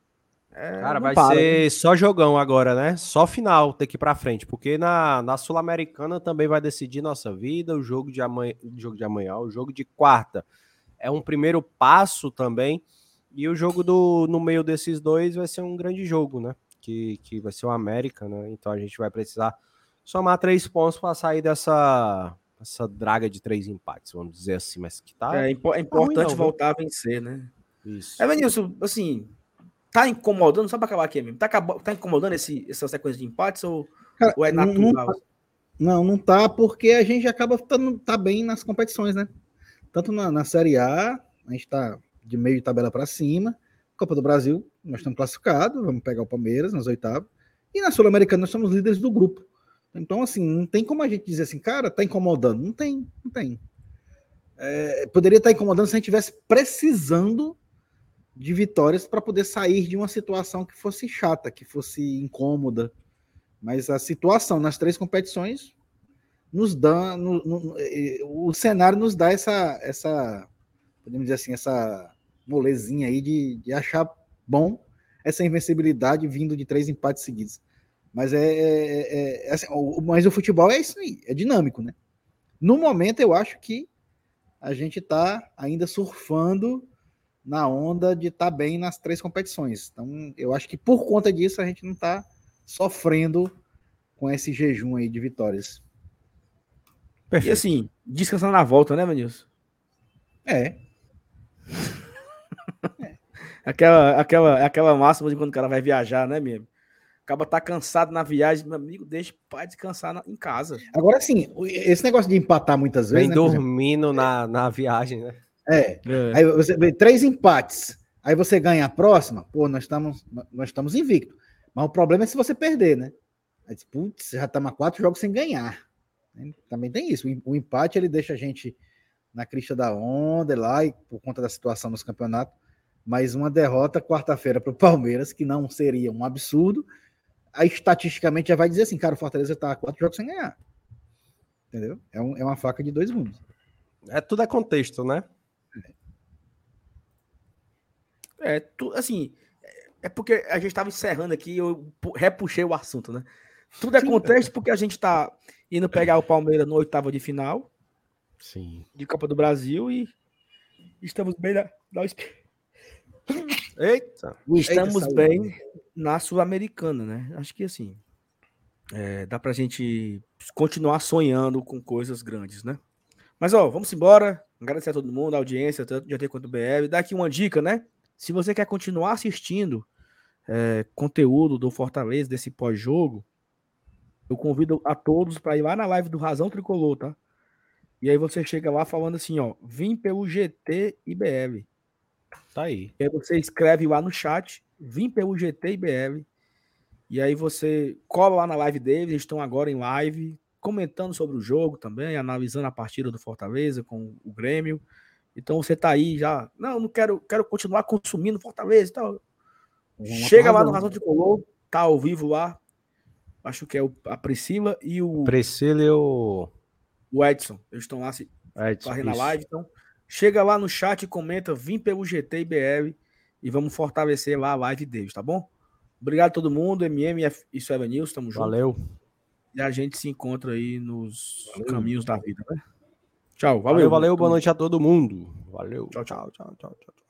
Speaker 1: É, Cara, vai para, ser né? só jogão agora, né? Só final daqui para frente, porque na, na Sul-Americana também vai decidir nossa vida, o jogo de amanhã, jogo de amanhã, o jogo de quarta é um primeiro passo também, e o jogo do no meio desses dois vai ser um grande jogo, né? Que, que vai ser o América, né? Então a gente vai precisar somar três pontos para sair dessa essa draga de três empates, vamos dizer assim, mas que tá.
Speaker 2: É, é importante tá ruim, não, voltar a vencer, né?
Speaker 1: Isso.
Speaker 2: É, Vanilson, assim, tá incomodando, só para acabar aqui mesmo, tá, tá incomodando esse, essa sequência de empates ou, Cara, ou é natural?
Speaker 3: Não, tá, não, não tá, porque a gente acaba tando, tá bem nas competições, né? Tanto na, na Série A, a gente tá de meio de tabela para cima, Copa do Brasil, nós estamos classificados, vamos pegar o Palmeiras nas oitavas, e na Sul-Americana nós somos líderes do grupo. Então, assim, não tem como a gente dizer assim, cara, tá incomodando. Não tem, não tem. É, poderia estar tá incomodando se a gente estivesse precisando de vitórias para poder sair de uma situação que fosse chata, que fosse incômoda. Mas a situação nas três competições nos dá, no, no, o cenário nos dá essa, essa, podemos dizer assim, essa molezinha aí de, de achar bom essa invencibilidade vindo de três empates seguidos. Mas é, é, é, é assim, o, mas o futebol é isso aí, é dinâmico, né? No momento eu acho que a gente está ainda surfando na onda de estar tá bem nas três competições. Então, eu acho que por conta disso a gente não está sofrendo com esse jejum aí de vitórias.
Speaker 2: Perfeito. E assim, descansando na volta, né, Vanilson?
Speaker 3: É.
Speaker 2: é. Aquela, aquela, aquela máxima de quando o cara vai viajar, né, mesmo? Acaba tá cansado na viagem, meu amigo, deixa para descansar na, em casa.
Speaker 3: Agora sim, esse negócio de empatar muitas vezes.
Speaker 1: Vem né, dormindo na, na viagem, né?
Speaker 3: É. é. Aí você vê três empates. Aí você ganha a próxima, pô, nós estamos, nós estamos invictos. Mas o problema é se você perder, né? Aí, putz, já estamos quatro jogos sem ganhar. Também tem isso. O empate ele deixa a gente na crista da onda lá, e por conta da situação nos campeonatos. Mas uma derrota quarta-feira para o Palmeiras, que não seria um absurdo, aí estatisticamente já vai dizer assim, cara, o Fortaleza está quatro jogos sem ganhar. Entendeu? É, um, é uma faca de dois mundos.
Speaker 1: É tudo é contexto, né?
Speaker 2: É, tu, assim, é porque a gente estava encerrando aqui, eu repuxei o assunto, né? Tudo é contexto porque a gente está indo pegar o Palmeiras no oitavo de final.
Speaker 1: Sim.
Speaker 2: De Copa do Brasil e estamos bem na. na...
Speaker 1: Eita!
Speaker 2: Estamos Eita, bem na Sul-Americana, né? Acho que assim. É, dá pra gente continuar sonhando com coisas grandes, né? Mas ó, vamos embora. Agradecer a todo mundo, a audiência, tanto de AT quanto do BR. Dá aqui uma dica, né? Se você quer continuar assistindo é, conteúdo do Fortaleza, desse pós-jogo, eu convido a todos para ir lá na live do Razão Tricolor, tá? E aí você chega lá falando assim, ó, vim pelo GT IBL.
Speaker 1: Tá aí.
Speaker 2: E aí você escreve lá no chat Vim pelo GT BR. E aí você cola lá na live deles, eles estão agora em live, comentando sobre o jogo também, analisando a partida do Fortaleza com o Grêmio. Então você tá aí já, não, não quero, quero continuar consumindo Fortaleza e tal. Chega lá no Razão de Color, tá ao vivo lá. Acho que é o, a Priscila e o.
Speaker 1: Priscila e o.
Speaker 2: O Edson. Eles estão lá se fazendo a live. Então, chega lá no chat e comenta, vim pelo GT e BR e vamos fortalecer lá a live deles, tá bom? Obrigado a todo mundo, MM e Seven News, tamo junto.
Speaker 1: Valeu.
Speaker 2: E a gente se encontra aí nos valeu. caminhos da vida, né? Tchau,
Speaker 1: valeu. Valeu, valeu boa noite a todo mundo. Valeu.
Speaker 2: Tchau, tchau, tchau, tchau, tchau.